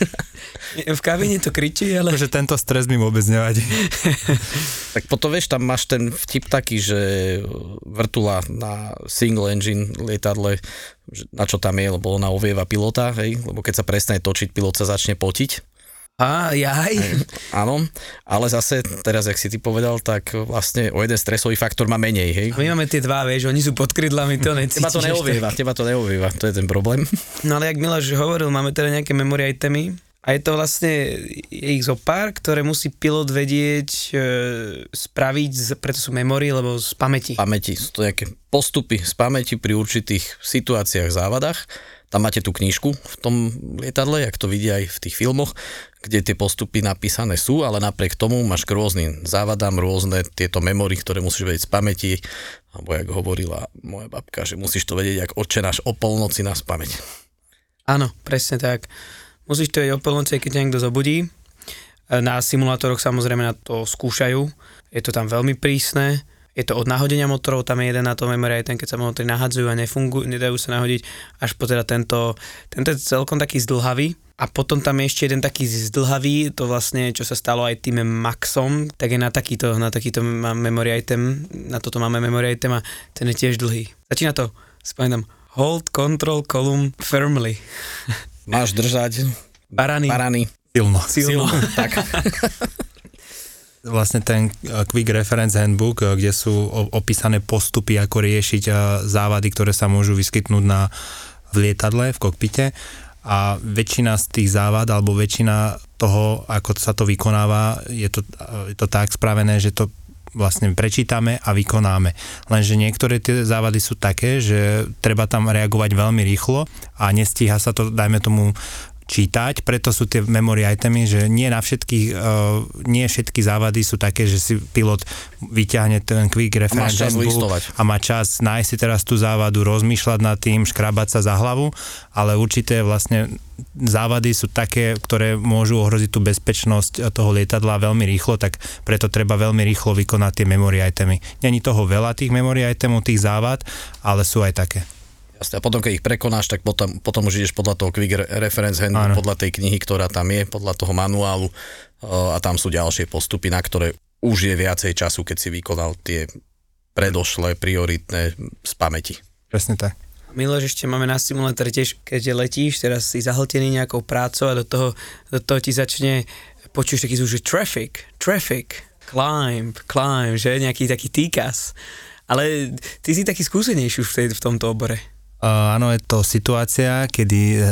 V kabíne to kričí, ale... Takže tento stres mi vôbec nevadí. Tak potom vieš, tam máš ten vtip taký, že vrtula na single engine lietadle, že na čo tam je, lebo ona ovieva pilota, hej, lebo keď sa prestane točiť, pilot sa začne potiť. Á, jaj. Áno, ale zase teraz, jak si ty povedal, tak vlastne o jeden stresový faktor má menej, hej. A my máme tie dva, vieš, oni sú pod krydlami, to necítiš. Teba to neovieva, teba to neovieva, to je ten problém. No ale jak Miloš hovoril, máme teda nejaké memory itemy a je to vlastne je ich zo pár, ktoré musí pilot vedieť e, spraviť, preto sú memory, lebo z pamäti. pamäti. Sú to nejaké postupy z pamäti pri určitých situáciách, závadách. Tam máte tú knižku v tom lietadle, jak to vidia aj v tých filmoch, kde tie postupy napísané sú, ale napriek tomu máš k rôznym závadám rôzne tieto memory, ktoré musíš vedieť z pamäti, alebo jak hovorila moja babka, že musíš to vedieť, jak odčenáš o polnoci na spameť. Áno, presne tak. Musíš to vedieť o polnoci, keď ťa niekto zobudí. Na simulátoroch samozrejme na to skúšajú. Je to tam veľmi prísne. Je to od nahodenia motorov, tam je jeden na to memory aj ten, keď sa motory nahadzujú a nefungujú, nedajú sa nahodiť, až po teda tento, tento je celkom taký zdlhavý. A potom tam je ešte jeden taký zdlhavý, to vlastne, čo sa stalo aj tým Maxom, tak je na takýto, na takýto má memory item, na toto máme memory item a ten je tiež dlhý. Začína to, spomínam, hold control column firmly. Máš držať Barany. barany Silno. Silno. tak. vlastne ten uh, Quick Reference Handbook, uh, kde sú opísané postupy, ako riešiť uh, závady, ktoré sa môžu vyskytnúť na, v lietadle, v kokpite a väčšina z tých závad alebo väčšina toho, ako sa to vykonáva, je to, je to tak spravené, že to vlastne prečítame a vykonáme. Lenže niektoré tie závady sú také, že treba tam reagovať veľmi rýchlo a nestíha sa to, dajme tomu, čítať, preto sú tie memory itemy, že nie na všetkých, uh, nie všetky závady sú také, že si pilot vyťahne ten quick reference a má čas nájsť si teraz tú závadu, rozmýšľať nad tým, škrabať sa za hlavu, ale určité vlastne závady sú také, ktoré môžu ohroziť tú bezpečnosť toho lietadla veľmi rýchlo, tak preto treba veľmi rýchlo vykonať tie memory itemy. Není toho veľa tých memory itemov, tých závad, ale sú aj také. Jasne, a potom, keď ich prekonáš, tak potom, potom už ideš podľa toho Quick Re- Reference Handbook, Áno. podľa tej knihy, ktorá tam je, podľa toho manuálu uh, a tam sú ďalšie postupy, na ktoré už je viacej času, keď si vykonal tie predošlé, prioritné z pamäti. Presne tak. Miloš, ešte máme na simulátore tiež, keďže letíš, teraz si zahltený nejakou prácou a do toho, do toho ti začne, počuješ taký že traffic, traffic, climb, climb, že nejaký taký týkas. Ale ty si taký skúsenejší už v, tej, v tomto obore. Uh, áno, je to situácia, kedy uh,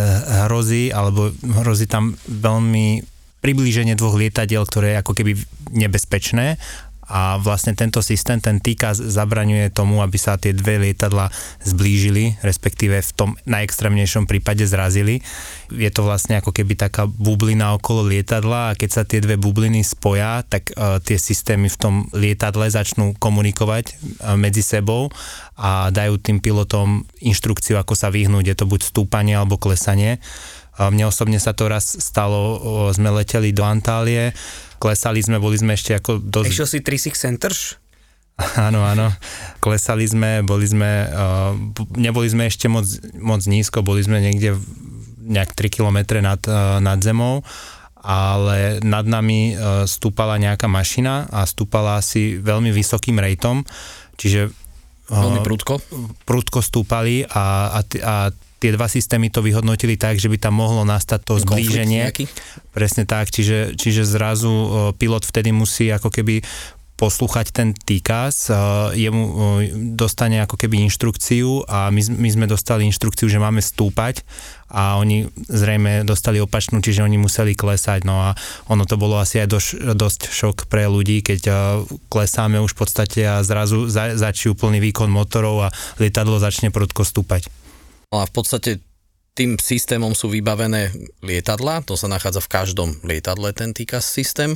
hrozí, alebo hrozí tam veľmi priblíženie dvoch lietadiel, ktoré je ako keby nebezpečné a vlastne tento systém, ten týka zabraňuje tomu, aby sa tie dve lietadla zblížili, respektíve v tom najextrémnejšom prípade zrazili. Je to vlastne ako keby taká bublina okolo lietadla a keď sa tie dve bubliny spoja, tak uh, tie systémy v tom lietadle začnú komunikovať uh, medzi sebou a dajú tým pilotom inštrukciu, ako sa vyhnúť. Je to buď stúpanie alebo klesanie. Mne osobne sa to raz stalo, sme leteli do Antálie, klesali sme, boli sme ešte ako dosť... Išiel si 36 Centers? Áno, áno. Klesali sme, boli sme, uh, neboli sme ešte moc, moc nízko, boli sme niekde nejak 3 km nad, uh, nad zemou, ale nad nami uh, stúpala nejaká mašina a stúpala asi veľmi vysokým rejtom, čiže Veľmi prudko. prudko stúpali a, a, a tie dva systémy to vyhodnotili tak, že by tam mohlo nastať to zblíženie. Presne tak, čiže, čiže zrazu e, pilot vtedy musí ako keby poslúchať ten týkaz, e, jemu e, dostane ako keby inštrukciu a my, my sme dostali inštrukciu, že máme stúpať a oni zrejme dostali opačnú, čiže oni museli klesať, no a ono to bolo asi aj dosť, dosť šok pre ľudí, keď klesáme už v podstate a zrazu za, začí plný výkon motorov a lietadlo začne prudko stúpať. No a v podstate tým systémom sú vybavené lietadla, to sa nachádza v každom lietadle ten TICAS systém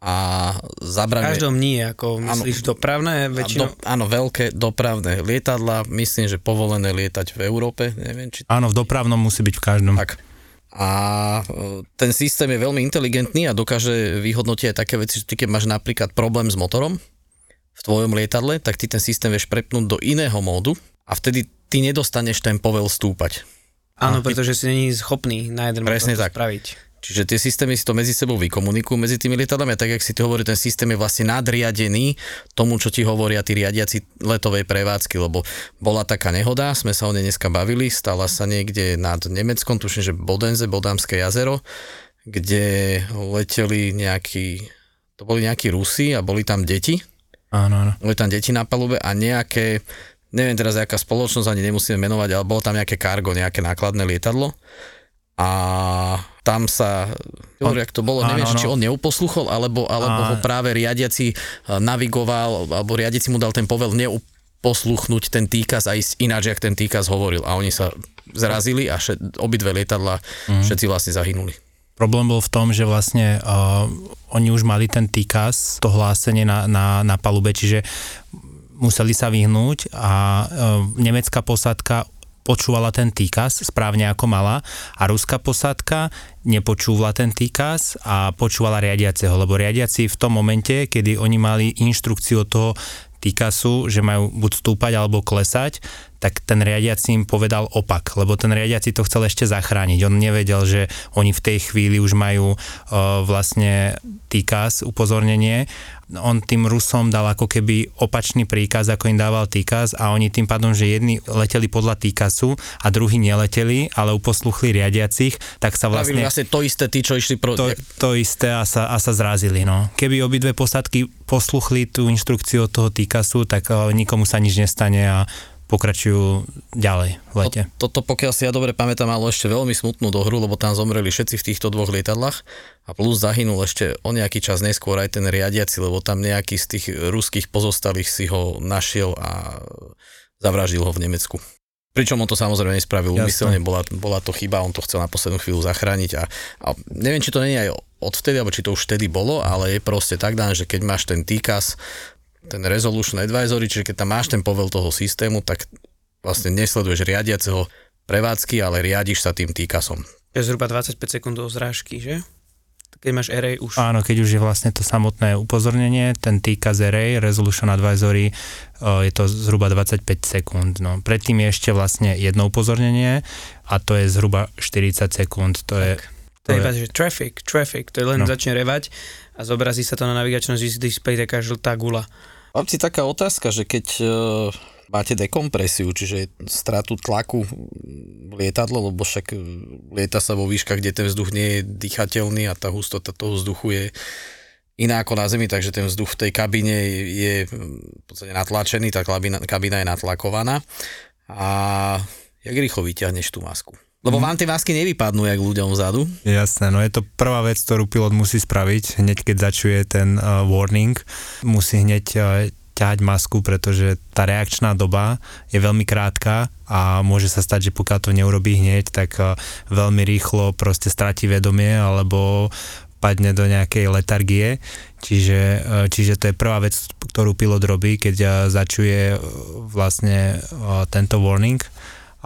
a V zabraňuje... každom nie, ako myslíš dopravné A väčšinou? do, áno, veľké dopravné lietadla, myslím, že povolené lietať v Európe, neviem, či Áno, v dopravnom musí byť v každom. tak. A e, ten systém je veľmi inteligentný a dokáže vyhodnotiť aj také veci, že ty keď máš napríklad problém s motorom v tvojom lietadle, tak ty ten systém vieš prepnúť do iného módu a vtedy ty nedostaneš ten povel stúpať. Áno, pretože si není schopný na jeden Presne tak. spraviť. Čiže tie systémy si to medzi sebou vykomunikujú medzi tými lietadlami a tak, jak si ty hovorí, ten systém je vlastne nadriadený tomu, čo ti hovoria tí riadiaci letovej prevádzky, lebo bola taká nehoda, sme sa o nej dneska bavili, stala sa niekde nad Nemeckom, tuším, že Bodenze, Bodámske jazero, kde leteli nejakí, to boli nejakí Rusi a boli tam deti, Áno, áno. boli tam deti na palube a nejaké, neviem teraz aká spoločnosť, ani nemusíme menovať, ale bolo tam nejaké kargo, nejaké nákladné lietadlo a tam sa, on, jak to bolo, áno, neviem, áno. či on neuposluchol, alebo, alebo A- ho práve riadiaci eh, navigoval, alebo riadiaci mu dal ten povel neuposluchnúť ten týkaz a ísť ináč, jak ten týkaz hovoril. A oni sa zrazili a všet, obidve lietadla Mhm. všetci vlastne zahynuli. Problém bol v tom, že vlastne uh, oni už mali ten týkaz, to hlásenie na, na, na palube, čiže museli sa vyhnúť a uh, nemecká posádka počúvala ten týkaz správne ako mala a ruská posádka nepočúvala ten týkaz a počúvala riadiaceho, lebo riadiaci v tom momente, kedy oni mali inštrukciu od toho týkasu, že majú buď stúpať alebo klesať, tak ten riadiaci im povedal opak, lebo ten riadiaci to chcel ešte zachrániť. On nevedel, že oni v tej chvíli už majú uh, vlastne týkaz, upozornenie. On tým Rusom dal ako keby opačný príkaz, ako im dával týkaz a oni tým pádom, že jedni leteli podľa týkazu a druhí neleteli, ale uposluchli riadiacich, tak sa Vlastne, vlastne vlastne to isté, tí, čo išli pro... to, to isté a sa, a sa zrazili. No. Keby obidve posádky posluchli tú inštrukciu od toho týkasu, tak uh, nikomu sa nič nestane a pokračujú ďalej v lete. To, toto, pokiaľ si ja dobre pamätám, malo ešte veľmi smutnú dohru, lebo tam zomreli všetci v týchto dvoch lietadlách a plus zahynul ešte o nejaký čas neskôr aj ten riadiaci, lebo tam nejaký z tých ruských pozostalých si ho našiel a zavraždil ho v Nemecku. Pričom on to samozrejme nespravil úmyselne, bola, bola to chyba, on to chcel na poslednú chvíľu zachrániť a, a neviem, či to nie je aj odvtedy, alebo či to už vtedy bolo, ale je proste tak dané, že keď máš ten týkaz, ten resolution advisory, čiže keď tam máš ten povel toho systému, tak vlastne nesleduješ riadiaceho prevádzky, ale riadiš sa tým týkasom. To je zhruba 25 sekúnd do zrážky, že? Keď máš array už. Áno, keď už je vlastne to samotné upozornenie, ten týkaz array, resolution advisory, uh, je to zhruba 25 sekúnd. No. Predtým je ešte vlastne jedno upozornenie a to je zhruba 40 sekúnd. To je, To je to iba, je, že traffic, traffic, to je len No. začne revať a zobrazí sa to na navigačnom dis- displeji taká žltá gula. Mám si taká otázka, že keď uh, máte dekompresiu, čiže stratu tlaku v lietadle, lebo však eh, lieta sa vo výškach, kde ten vzduch nie je dýchateľný a tá hustota toho vzduchu je iná ako na Zemi, takže ten vzduch v tej kabíne je, v podstate natlačený, tá kabína, kabína je natlakovaná. A jak rýchlo vyťahneš tú masku? Lebo vám tie masky nevypadnú, jak ľuďom vzadu. Jasné, no je to prvá vec, ktorú pilot musí spraviť, hneď keď začuje ten uh, warning, musí hneď uh, ťahať masku, pretože tá reakčná doba je veľmi krátka a môže sa stať, že pokiaľ to neurobí hneď, tak uh, veľmi rýchlo proste stratí vedomie alebo padne do nejakej letargie. Čiže, čiže to je prvá vec, ktorú pilot robí, keď začuje vlastne tento warning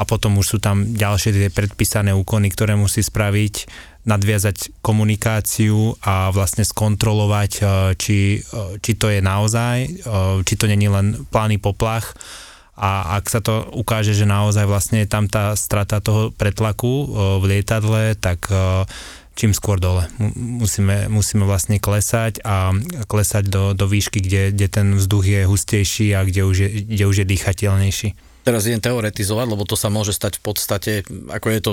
a potom už sú tam ďalšie tie predpísané úkony, ktoré musí spraviť, nadviazať komunikáciu a vlastne skontrolovať, e, či, e, či to je naozaj, e, či to není len plány poplach a ak sa to ukáže, že naozaj vlastne je tam tá strata toho pretlaku v lietadle, tak čím skôr dole. Musíme, musíme vlastne klesať a klesať do, do výšky, kde, kde ten vzduch je hustejší a kde už je, kde už je dýchateľnejší. Teraz idem teoretizovať, lebo to sa môže stať v podstate, ako je to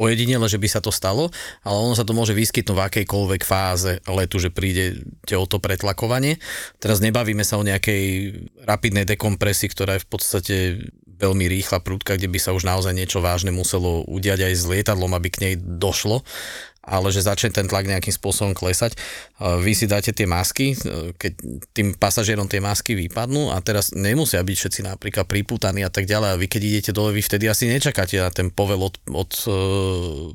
ojedinele, že by sa to stalo, ale ono sa to môže vyskytnúť v akejkoľvek fáze letu, že príde o to pretlakovanie. Teraz nebavíme sa o nejakej rapidnej dekompresii, ktorá je v podstate veľmi rýchla prúdka, kde by sa už naozaj niečo vážne muselo udiať aj s lietadlom, aby k nej došlo ale že začne ten tlak nejakým spôsobom klesať. Vy si dáte tie masky, keď tým pasažierom tie masky vypadnú a teraz nemusia byť všetci napríklad priputaní a tak ďalej a vy keď idete dole, vy vtedy asi nečakáte na ten povel od, od uh,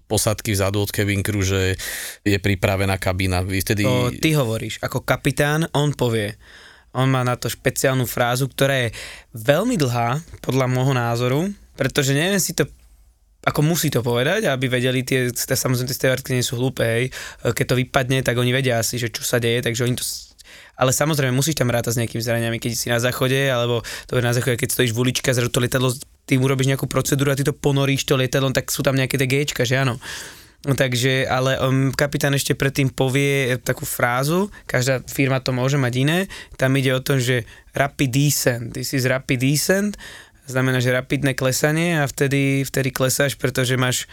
posádky vzadu od Kevin Crew, že je pripravená kabína. Vy vtedy... To ty hovoríš, ako kapitán, on povie, on má na to špeciálnu frázu, ktorá je veľmi dlhá, podľa môjho názoru, pretože neviem si to ako musí to povedať, aby vedeli, tie, tie samozrejme tie stevardky nie sú hlúpe, hej. keď to vypadne, tak oni vedia asi, že čo sa deje, takže oni to ale samozrejme musíš tam rátať s nejakými zraniami, keď si na záchode, alebo to je na záchode, keď stojíš v uličke a to lietadlo, ty mu robíš nejakú procedúru a ty to ponoríš to lietadlo, tak sú tam nejaké tie že áno. Takže, ale um, kapitán ešte predtým povie takú frázu, každá firma to môže mať iné, tam ide o tom, že rapid descent, this is rapid descent znamená, že rapidné klesanie a vtedy, vtedy klesáš, pretože máš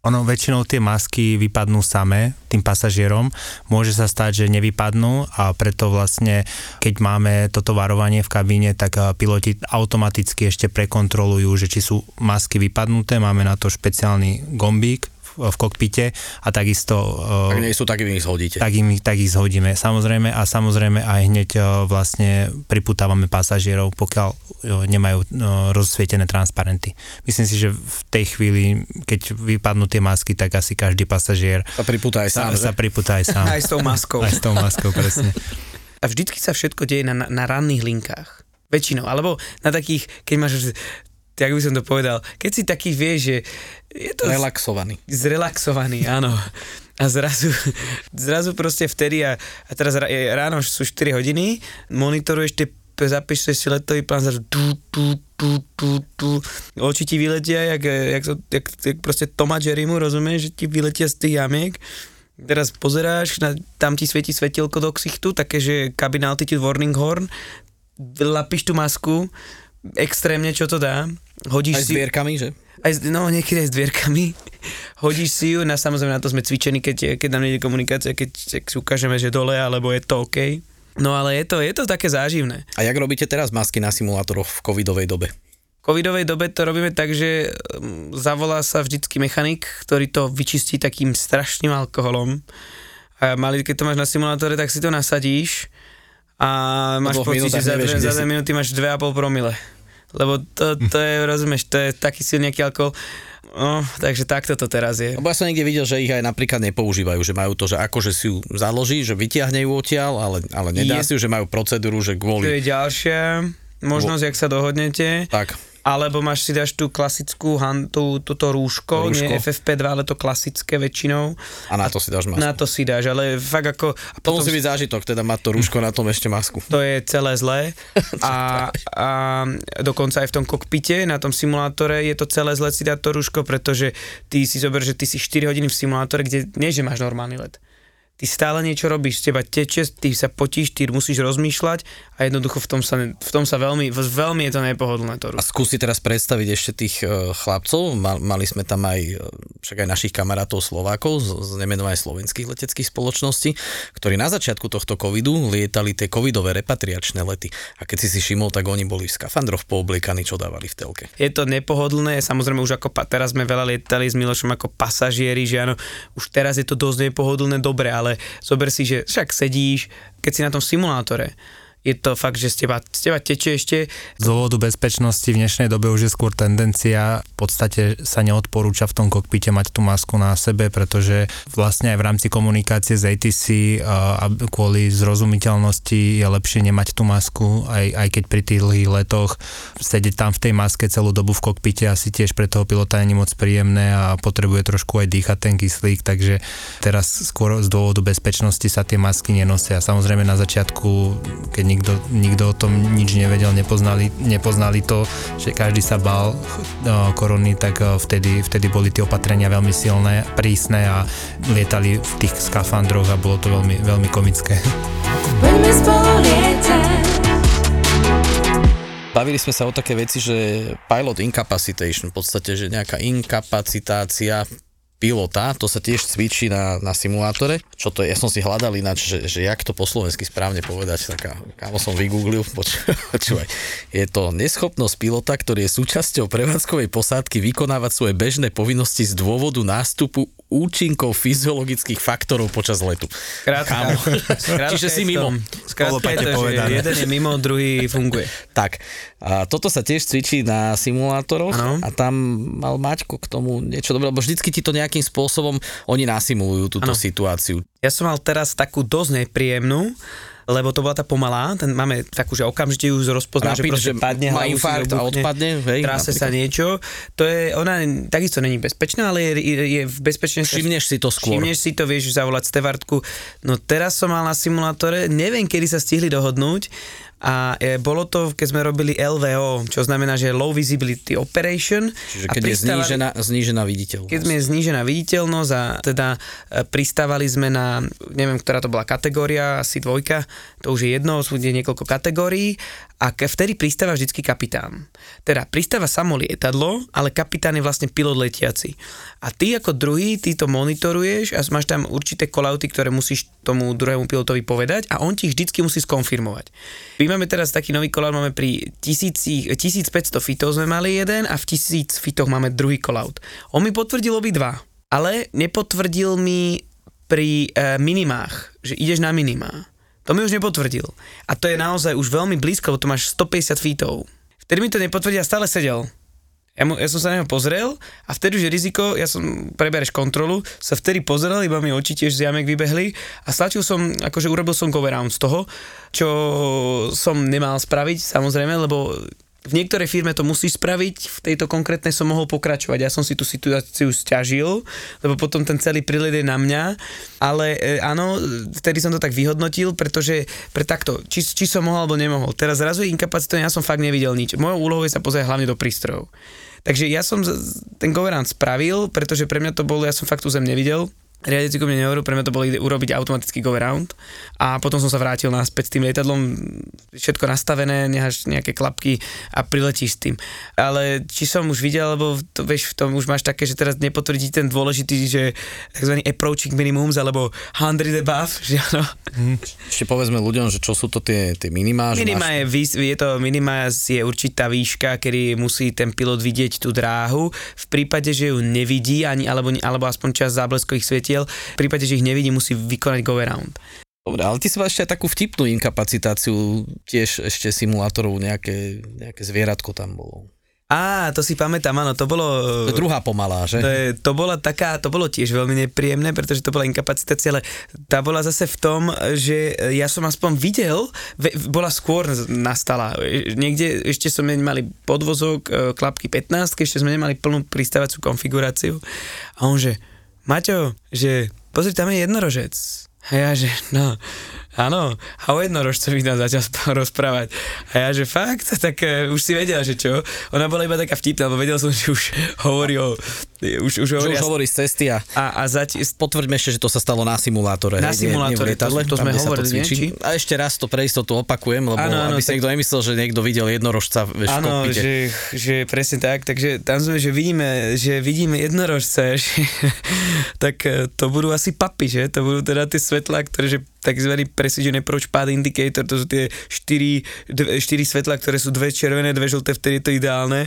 ono väčšinou tie masky vypadnú samé tým pasažierom. Môže sa stať, že nevypadnú a preto vlastne, keď máme toto varovanie v kabíne, tak eh, piloti automaticky ešte prekontrolujú, že či sú masky vypadnuté. Máme na to špeciálny gombík, v kokpite a takisto... Tak nie sú, tak ich zhodíte. Tak, im, tak ich zhodíme, samozrejme a samozrejme aj hneď vlastne priputávame pasažierov, pokiaľ nemajú rozsvietené transparenty. Myslím si, že v tej chvíli, keď vypadnú tie masky, tak asi každý pasažier sa priputá aj sám. Sa, sa priputá aj sám. aj s tou maskou. aj s tou maskou, presne. A vždycky sa všetko deje na, na ranných linkách. Väčšinou. Alebo na takých, keď máš jak by som to povedal, keď si taký vieš, že je to... Relaxovaný. Zrelaxovaný, áno. A zrazu, zrazu proste vtedy a, a teraz ráno sú 4 hodiny, monitoruješ tie zapíšeš si letový plán, zrazu tu, tu, tu, tu, tu, oči ti vyletia, jak, jak, jak, jak proste Toma Jerrymu, rozumieš, že ti vyletia z tých jamiek. Teraz pozeráš, na, tam ti svieti svetielko do ksichtu, také, že cabin altitude warning horn, lapíš tú masku, extrémne čo to dá, hodíš aj si... s dvierkami, že? Aj, no, niekedy aj s dvierkami. Hodíš si ju, na samozrejme na to sme cvičení, keď, keď nám nejde komunikácia, keď, keď si ukážeme, že dole, alebo je to OK. No ale je to, je to také záživné. A jak robíte teraz masky na simulátoroch v covidovej dobe? V covidovej dobe to robíme tak, že mm, zavolá sa vždycky mechanik, ktorý to vyčistí takým strašným alkoholom. A mali, keď to máš na simulátore, tak si to nasadíš a máš pocit, že za, nevieš, za 2 minúty máš 2,5 promile lebo to, to je, rozumieš, to je taký silný alkohol. No, takže takto to teraz je. Lebo ja som niekde videl, že ich aj napríklad nepoužívajú, že majú to, že akože si ju založí, že vytiahne ju odtiaľ, ale, ale nedá je, si ju, že majú procedúru, že kvôli... To je ďalšia možnosť, Vo... ak sa dohodnete. Tak alebo máš si dáš tú klasickú tú, túto rúško, rúško, nie FFP2, ale to klasické väčšinou. A na to si dáš masku. Na to si dáš, ale fakt ako... A to musí byť zážitok, teda mať to rúško, na tom ešte masku. To je celé zlé. a, a dokonca aj v tom kokpite, na tom simulátore je to celé zlé si dať to rúško, pretože ty si zober, že ty si 4 hodiny v simulátore, kde nie, že máš normálny let ty stále niečo robíš, z teba teče, ty sa potíš, ty musíš rozmýšľať a jednoducho v tom sa, v tom sa veľmi, veľmi je to nepohodlné to. A skúsi teraz predstaviť ešte tých uh, chlapcov, Mal, mali sme tam aj uh, však aj našich kamarátov Slovákov z, z nemenovaných slovenských leteckých spoločností, ktorí na začiatku tohto covidu lietali tie covidové repatriačné lety. A keď si si všimol, tak oni boli v skafandroch poobliekaní, čo dávali v telke. Je to nepohodlné, samozrejme už ako teraz sme veľa lietali s Milošom ako pasažieri, že áno, už teraz je to dosť nepohodlné, dobre, ale zober si, že však sedíš, keď si na tom simulátore, je to fakt, že z teba, z teba teče ešte. Z dôvodu bezpečnosti v dnešnej dobe už je skôr tendencia, v podstate sa neodporúča v tom kokpite mať tú masku na sebe, pretože vlastne aj v rámci komunikácie z ATC a, kvôli zrozumiteľnosti je lepšie nemať tú masku, aj, aj keď pri tých dlhých letoch. Sedieť tam v tej maske celú dobu v kokpite asi tiež pre toho pilota nie moc príjemné a potrebuje trošku aj dýchať ten kyslík, takže teraz skôr z dôvodu bezpečnosti sa tie masky nenosia. Samozrejme na začiatku, keď nikto, nikto o tom nič nevedel, nepoznali, nepoznali to, že každý sa bál uh, korony, tak uh, vtedy, vtedy boli tie opatrenia veľmi silné, prísne a lietali v tých skafandroch a bolo to veľmi, veľmi komické. Poďme spolu lietať. Bavili sme sa o také veci, že pilot incapacitation, v podstate, že nejaká inkapacitácia pilota, to sa tiež cvičí na, na simulátore. Čo to je? Ja som si hľadal ináč, že, že jak to po slovensky správne povedať, tak kámo som vygooglil, poč- počúvaj. Je to neschopnosť pilota, ktorý je súčasťou prevádzkovej posádky vykonávať svoje bežné povinnosti z dôvodu nástupu účinkov fyziologických faktorov počas letu. Krátka, krátka Čiže si mimo. Skrátka je to, že jeden je mimo, druhý funguje. Tak, a toto sa tiež cvičí na simulátoroch Áno. a tam mal Maťko k tomu niečo dobré, lebo vždycky ti to nejakým spôsobom oni nasimulujú túto Áno. situáciu. Ja som mal teraz takú dosť nepríjemnú, lebo to bola tá pomalá, ten máme takú, že okamžite ju rozpozná, že Rapid, proste že padne, má infarkt a odpadne, hej, Tráse sa niečo. To je, ona takisto není bezpečná, ale je, je, je v bezpečnej... Všimneš si to skôr. Všimneš si to, vieš zavolať stevartku. No teraz som mal na simulátore, neviem, kedy sa stihli dohodnúť, a e, bolo to, keď sme robili LVO, čo znamená, že Low Visibility Operation. Čiže keď je znížená, znížená viditeľnosť. keď sme znížená viditeľnosť a teda e, pristávali sme na, neviem, ktorá to bola kategória, asi dvojka, to už je jedno, sú kde niekoľko kategórií a vtedy pristáva vždycky kapitán. Teda pristáva samo lietadlo, ale kapitán je vlastne pilot letiaci. A ty ako druhý, ty to monitoruješ a máš tam určité kolauty, ktoré musíš tomu druhému pilotovi povedať a on ti vždycky musí skonfirmovať. My máme teraz taký nový kolaut, máme pri 1000, 1500 fitov sme mali jeden a v 1000 fitoch máme druhý kolaut. On mi potvrdil obidva, ale nepotvrdil mi pri e, minimách, že ideš na minimá. To mi už nepotvrdil. A to je naozaj už veľmi blízko, lebo to máš 150 fitov. Vtedy mi to nepotvrdil a stále sedel. Ja, mu, ja som sa na neho pozrel a vtedy už je riziko, ja som, prebereš kontrolu, sa vtedy pozrel, iba mi oči tiež z jamek vybehli a stlačil som, akože urobil som around z toho, čo som nemal spraviť, samozrejme, lebo v niektorej firme to musíš spraviť, v tejto konkrétnej som mohol pokračovať. Ja som si tú situáciu stiažil, lebo potom ten celý prílet je na mňa, ale e, áno, vtedy som to tak vyhodnotil, pretože pre takto, či, či som mohol alebo nemohol. Teraz zrazu je inkapacitovaný, ja som fakt nevidel nič. Mojou úlohou je sa pozrieť hlavne do prístrojov. Takže ja som ten governant spravil, pretože pre mňa to bolo, ja som fakt tú zem nevidel, riadiaci mne nehovoril, pre mňa to bolo urobiť automatický go around a potom som sa vrátil naspäť s tým lietadlom, všetko nastavené, necháš nejaké klapky a priletíš s tým. Ale či som už videl, lebo to, vieš, v tom už máš také, že teraz nepotvrdí ten dôležitý, že tzv. approaching minimums, alebo 100 above, že áno. Ešte povedzme ľuďom, že čo sú to tie, tie minimá. Minima máš- je, výs- je to minima je určitá výška, kedy musí ten pilot vidieť tú dráhu. V prípade, že ju nevidí, ani, alebo, alebo aspoň čas zábleskových svetiel, v prípade, že ich nevidí, musí vykonať go around. Dobre, ale ty si ešte aj takú vtipnú inkapacitáciu, tiež ešte simulátorov, nejaké, nejaké zvieratko tam bolo. Á, to si pamätám, áno, to bolo... To druhá pomalá, že? To, je, to bola taká, to bolo tiež veľmi nepríjemné, pretože to bola inkapacitácia, ale tá bola zase v tom, že ja som aspoň videl, ve, bola skôr nastala. Niekde ešte sme nemali podvozok, e, klapky 15, ešte sme nemali plnú pristávaciu konfiguráciu. A on že, Maťo, že pozri, tam je jednorožec. A ja, že no. Áno, a o jednorožcovi nám začal rozprávať. A ja, že fakt, tak uh, už si vedela, že čo? Ona bola iba taká vtipná, lebo vedel som, že už hovorí o... Už, už hovorí už hovorí z cesty a a, a zati- potvrďme ešte, že to sa stalo na simulátore. Na hej, nie- nie simulátore, to- to sme hovorili, nie? cvičí. A ešte raz to pre istotu opakujem, lebo Áno, áno, aby si tak- niekto nemyslel, že niekto videl jednorožca v Áno, že, že presne tak, takže tam sme, že vidíme, že vidíme jednorožce, že, tak e, to budú asi papy, že? To budú teda tie svetlá, ktoré, že takzvaný Precision Approach Path Indicator, to sú tie štyri, dve, štyri svetlá, ktoré sú dve červené, dve žlté, vtedy je to ideálne.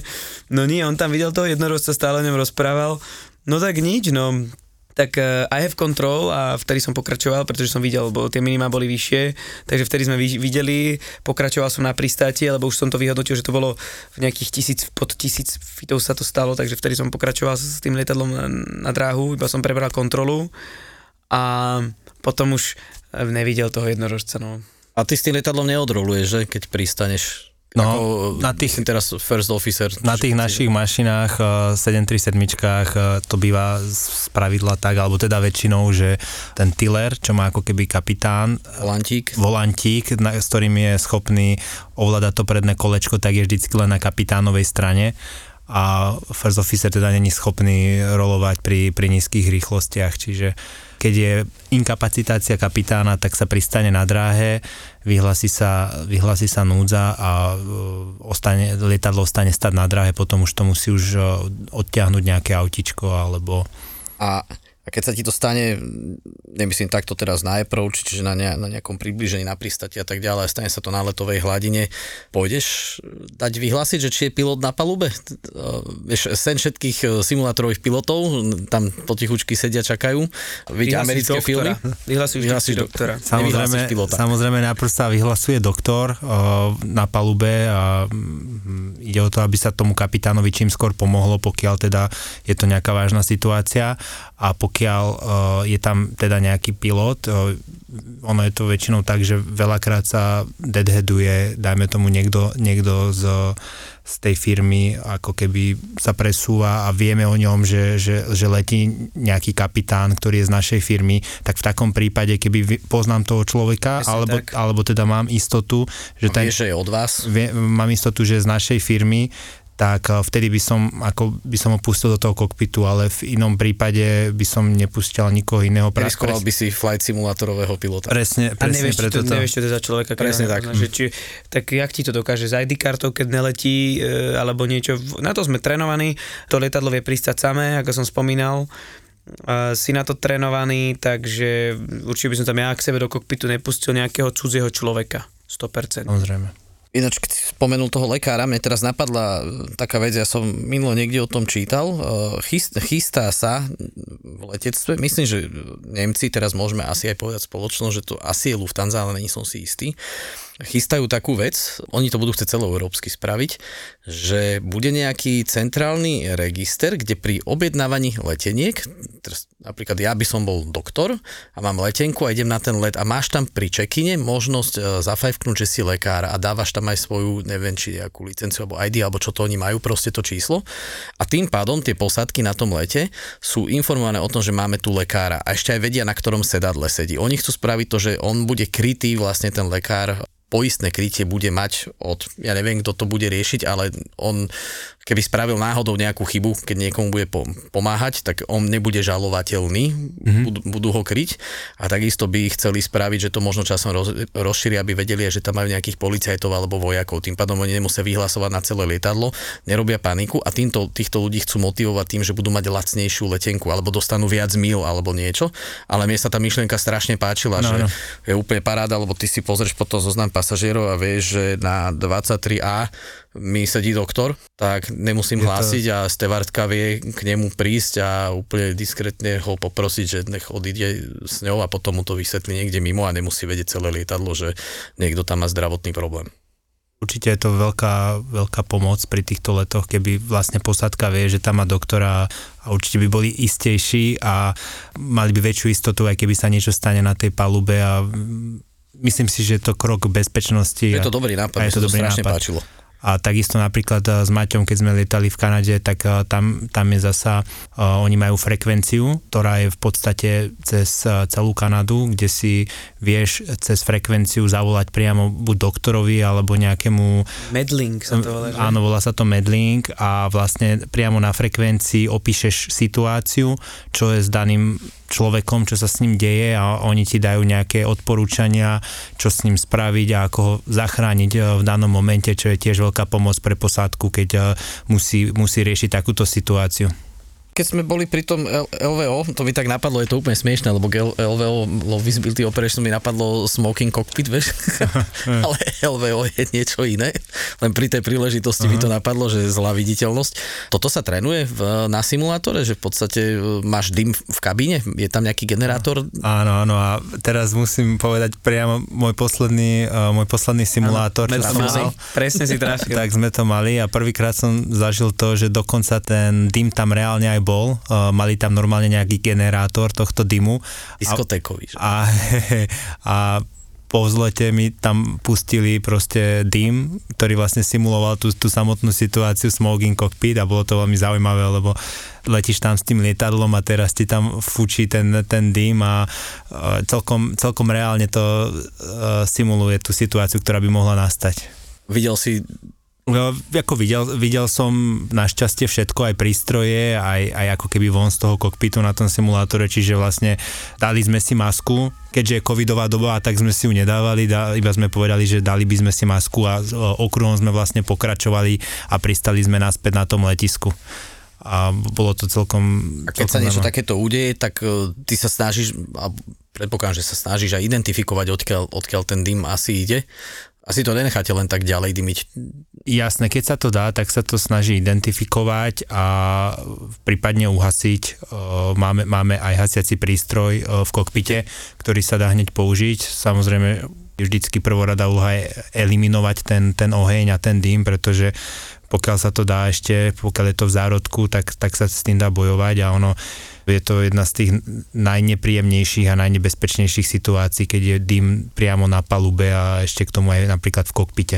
No nie, on tam videl toho jednorožca, stále o ňom rozprával, no tak nič, no. Tak uh, I have control a vtedy som pokračoval, pretože som videl, lebo tie minima boli vyššie, takže vtedy sme vi- videli, pokračoval som na pristáti, lebo už som to vyhodnotil, že to bolo v nejakých tisíc, pod tisíc fitov sa to stalo, takže vtedy som pokračoval s tým lietadlom na, na dráhu, iba som prebral kontrolu. A potom už nevidel toho jednorožca, no. A ty s tým lietadlom neodroluješ, že? Keď pristaneš. No, ako, na tých- teraz first officer. Na tých našich mašinách eh, 737 eh, to býva z pravidla tak, alebo teda väčšinou, že ten tiller, čo má ako keby kapitán, Lantík. volantík, na, s ktorým je schopný ovládať to predné kolečko, tak je vždycky len na kapitánovej strane a first officer teda není schopný rolovať pri, pri nízkych rýchlostiach, čiže keď je inkapacitácia kapitána, tak sa pristane na dráhe, vyhlási sa, vyhlási sa núdza a e, ostane, lietadlo ostane stať na dráhe, potom už to musí už e, odtiahnuť nejaké autičko alebo A, a keď sa ti to stane, nemyslím takto teraz na approach, čiže na, ne, na nejakom približení na pristati a tak ďalej, stane sa to na letovej hladine, pôjdeš dať vyhlásiť, že či je pilot na palube? Uh, Vieš, sen všetkých uh, simulátorových pilotov, tam potichučky sedia, čakajú. Vidia americké doktora. filmy? Vyhlásiš do- doktora. Samozrejme, pilota. samozrejme najprv sa vyhlasuje doktor na palube a mm, ide o to, aby sa tomu kapitánovi čím skôr pomohlo, pokiaľ teda je to nejaká vážna situácia a pokiaľ uh, je tam teda nejaký pilot, uh, ono je to väčšinou tak, že veľakrát sa deadheaduje, dajme tomu niekto, niekto z, z tej firmy, ako keby sa presúva a vieme o ňom, že, že, že letí nejaký kapitán, ktorý je z našej firmy, tak v takom prípade, keby poznám toho človeka, alebo, tak. alebo teda mám istotu, že ten, Vieš, že je od vás? vie, mám istotu, že je z našej firmy, tak eh, vtedy by som, ako by som ho pustil do toho kokpitu, ale v inom prípade by som nepustil nikoho iného. Pra- Riskoval by si flight simulátorového pilota. Presne, A presne nevieš, či preto to, to... nevieš, čo to je za človeka. Presne tak. nepoznáš, Že či, tak jak ti to dokáže z ID kartou, keď neletí, e, alebo niečo. Na to sme trénovaní, to lietadlo vie pristať samé, ako som spomínal. Si na to trénovaný, takže určite by som tam ja k sebe do kokpitu nepustil nejakého cudzieho človeka. 100%. Samozrejme. Ináč, keď si spomenul toho lekára, mne teraz napadla e, taká vec, ja som minulo niekde o tom čítal, e, chyst, chystá sa v letectve, myslím, že Nemci, teraz môžeme asi aj povedať spoločnosť, že to asi je Lufthansa, ale není som si istý, chystajú takú vec, oni to budú chcieť celoeurópsky spraviť, že bude nejaký centrálny register, kde pri objednávaní leteniek, napríklad ja by som bol doktor a mám letenku a idem na ten let a máš tam pri čekine možnosť e, zafajfknúť, že si lekár a dávaš tam aj svoju, neviem, či nejakú licenciu alebo ID, alebo čo to oni majú, proste to číslo. A tým pádom tie posádky na tom lete sú informované o tom, že máme tu lekára a ešte aj vedia, na ktorom sedadle sedí. Oni chcú spraviť to, že on bude krytý vlastne ten lekár poistné krytie bude mať od, ja neviem, kto to bude riešiť, ale on, keby spravil náhodou nejakú chybu, keď niekomu bude po, pomáhať, tak on nebude žalovateľný, mm-hmm. budú, budú ho kryť a takisto by chceli spraviť, že to možno časom roz, rozšíria, aby vedeli, že tam majú nejakých policajtov alebo vojakov, tým pádom oni nemusia vyhlasovať na celé lietadlo, nerobia paniku a týmto, týchto ľudí chcú motivovať tým, že budú mať lacnejšiu letenku alebo dostanú viac mil alebo niečo, ale mne sa tá myšlienka strašne páčila, No, že no. je úplne paráda, lebo ty si pozrieš potom zoznam pasažierov a vieš, že na 23A mi sedí doktor, tak nemusím Je to- hlásiť a stevardka vie k nemu prísť a úplne diskrétne ho poprosiť, že nech odíde s ňou a potom mu to vysvetlí niekde mimo a nemusí vedieť celé lietadlo, že niekto tam má zdravotný problém. Určite je to veľká, veľká pomoc pri týchto letoch, keby vlastne posádka vie, že tam má doktora a určite by boli istejší a mali by väčšiu istotu, aj keby sa niečo stane na tej palube a mm, myslím si, že je to krok bezpečnosti. Je to dobrý nápad, a je to to dobrý strašne nápad. páčilo. A takisto napríklad e, s Maťom, keď sme lietali v Kanade, tak e, tam, tam je zasa, uh, oni majú frekvenciu, ktorá je v podstate cez celú Kanadu, kde si vieš cez frekvenciu zavolať priamo buď doktorovi alebo nejakému Medling sa to volá, že? Áno, volá sa to medling a vlastne priamo na frekvencii opíšeš situáciu, čo je s daným človekom, čo sa s ním deje a oni ti dajú nejaké odporúčania, čo s ním spraviť a ako ho zachrániť e, v danom momente, čo je tiež veľká pomoc pre posádku, keď e, musí, musí riešiť takúto situáciu. Keď sme boli pri tom LVO, to mi tak napadlo, je to úplne smiešne, lebo LVO, Low Visibility Operation, mi napadlo Smoking Cockpit, vieš, ale LVO je niečo iné, len pri tej príležitosti mi to napadlo, že je zlá viditeľnosť. Toto sa trénuje v, na simulátore, že v podstate e, máš dym v kabíne, je tam nejaký generátor, Áno, áno a teraz musím povedať priamo môj posledný, uh, môj posledný simulátor, čo som Medfúzy. mal. Presne si trafil. Tak sme to mali a prvýkrát som zažil to, že dokonca ten dym tam reálne aj bol. Uh, mali tam normálne nejaký generátor tohto dymu. diskotékový. Že? A, a po vzlete mi tam pustili proste dym, ktorý vlastne simuloval tú, tú samotnú situáciu smoking cockpit a bolo to veľmi zaujímavé, lebo letíš tam s tým lietadlom a teraz ti tam fučí ten, ten dym a uh, celkom, celkom reálne to uh, simuluje tú situáciu, ktorá by mohla nastať. Videl si ako videl, videl som našťastie všetko, aj prístroje, aj, aj ako keby von z toho kokpitu na tom simulátore, čiže vlastne dali sme si masku, keďže je covidová doba, tak sme si ju nedávali, da, iba sme povedali, že dali by sme si masku a okruhom sme vlastne pokračovali a pristali sme naspäť na tom letisku. A bolo to celkom... A keď sa celkom niečo zaujímavé. takéto udeje, tak e, ty sa snažíš, a predpokladám, že sa snažíš aj identifikovať, odkiaľ, odkiaľ ten dym asi ide. Asi to nenecháte len tak ďalej dymiť. Jasné, keď sa to dá, tak sa to snaží identifikovať a prípadne uhasiť. Máme, máme aj hasiaci prístroj v kokpite, ktorý sa dá hneď použiť. Samozrejme, vždycky prvorada úloha je eliminovať ten, ten oheň a ten dym, pretože pokiaľ sa to dá ešte, pokiaľ je to v zárodku, tak, tak sa s tým dá bojovať a ono je to jedna z tých najnepríjemnejších a najnebezpečnejších situácií, keď je dym priamo na palube a ešte k tomu aj napríklad v kokpite.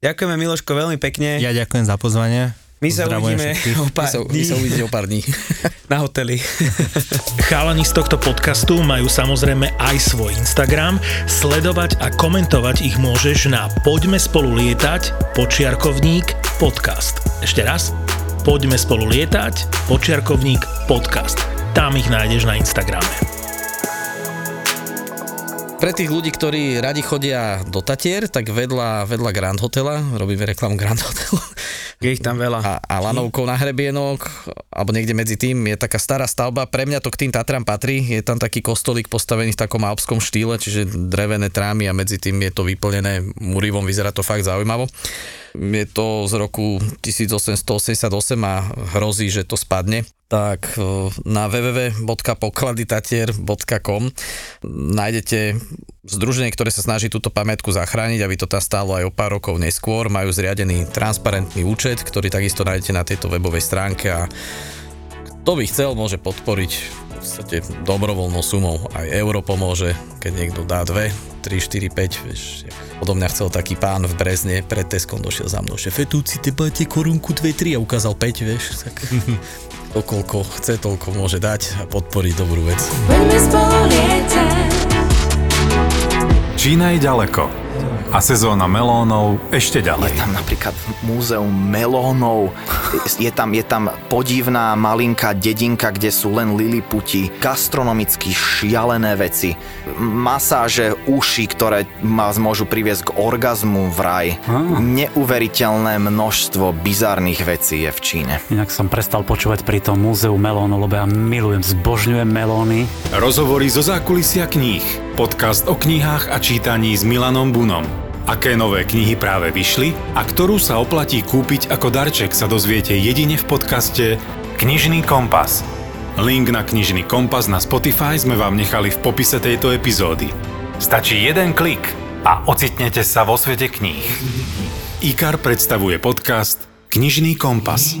Ďakujeme Miloško veľmi pekne. Ja ďakujem za pozvanie. My sa uvidíme o My pár sa, my dní sa uvidíte o pár dní. na hoteli. Chalani z tohto podcastu majú samozrejme aj svoj Instagram. Sledovať a komentovať ich môžeš na Poďme spolu lietať, počiarkovník, podcast. Ešte raz. Poďme spolu lietať, počiarkovník, podcast. Tam ich nájdeš na Instagrame. Pre tých ľudí, ktorí radi chodia do Tatier, tak vedľa, vedľa Grand Hotela, robíme reklamu Grand Hotelu, Je ich tam veľa. a, a lanovkou na hrebienok, alebo niekde medzi tým, je taká stará stavba, pre mňa to k tým Tatram patrí, je tam taký kostolík postavený v takom alpskom štýle, čiže drevené trámy a medzi tým je to vyplnené murivom, vyzerá to fakt zaujímavo. Je to z roku 1888 a hrozí, že to spadne. Tak e, na www.pokladitatier.com nájdete združenie, ktoré sa snaží túto pamätku zachrániť, aby to tam stálo aj o pár rokov neskôr. Majú zriadený transparentný účet, ktorý takisto nájdete na tejto webovej stránke a kto by chcel, môže podporiť v podstate dobrovoľnou sumou. Aj euro pomôže, keď niekto dá 2, 3, 4, 5, vieš. Odo mňa chcel taký pán v Brezne, pred Teskom došiel za mnou, že fetúci, te máte korunku 2, 3 a ukázal 5, vieš, tak to koľko chce, toľko môže dať a podporiť dobrú vec. Čína je ďaleko a sezóna melónov ešte Je ďalej. tam napríklad múzeum melónov, je tam, je tam podivná malinká dedinka, kde sú len liliputi, gastronomicky šialené veci, masáže uši, ktoré vás môžu priviesť k orgazmu v raj. Neuveriteľné množstvo bizarných vecí je v Číne. Inak som prestal počúvať pri tom múzeu melónov, lebo ja milujem, zbožňujem melóny. Rozhovory zo zákulisia kníh. Podcast o knihách a čítaní s Milanom Bunom. Aké nové knihy práve vyšli a ktorú sa oplatí kúpiť ako darček sa dozviete jedine v podcaste Knižný kompas. Link na Knižný kompas na Spotify sme vám nechali v popise tejto epizódy. Stačí jeden klik a ocitnete sa vo svete kníh. IKAR predstavuje podcast Knižný kompas.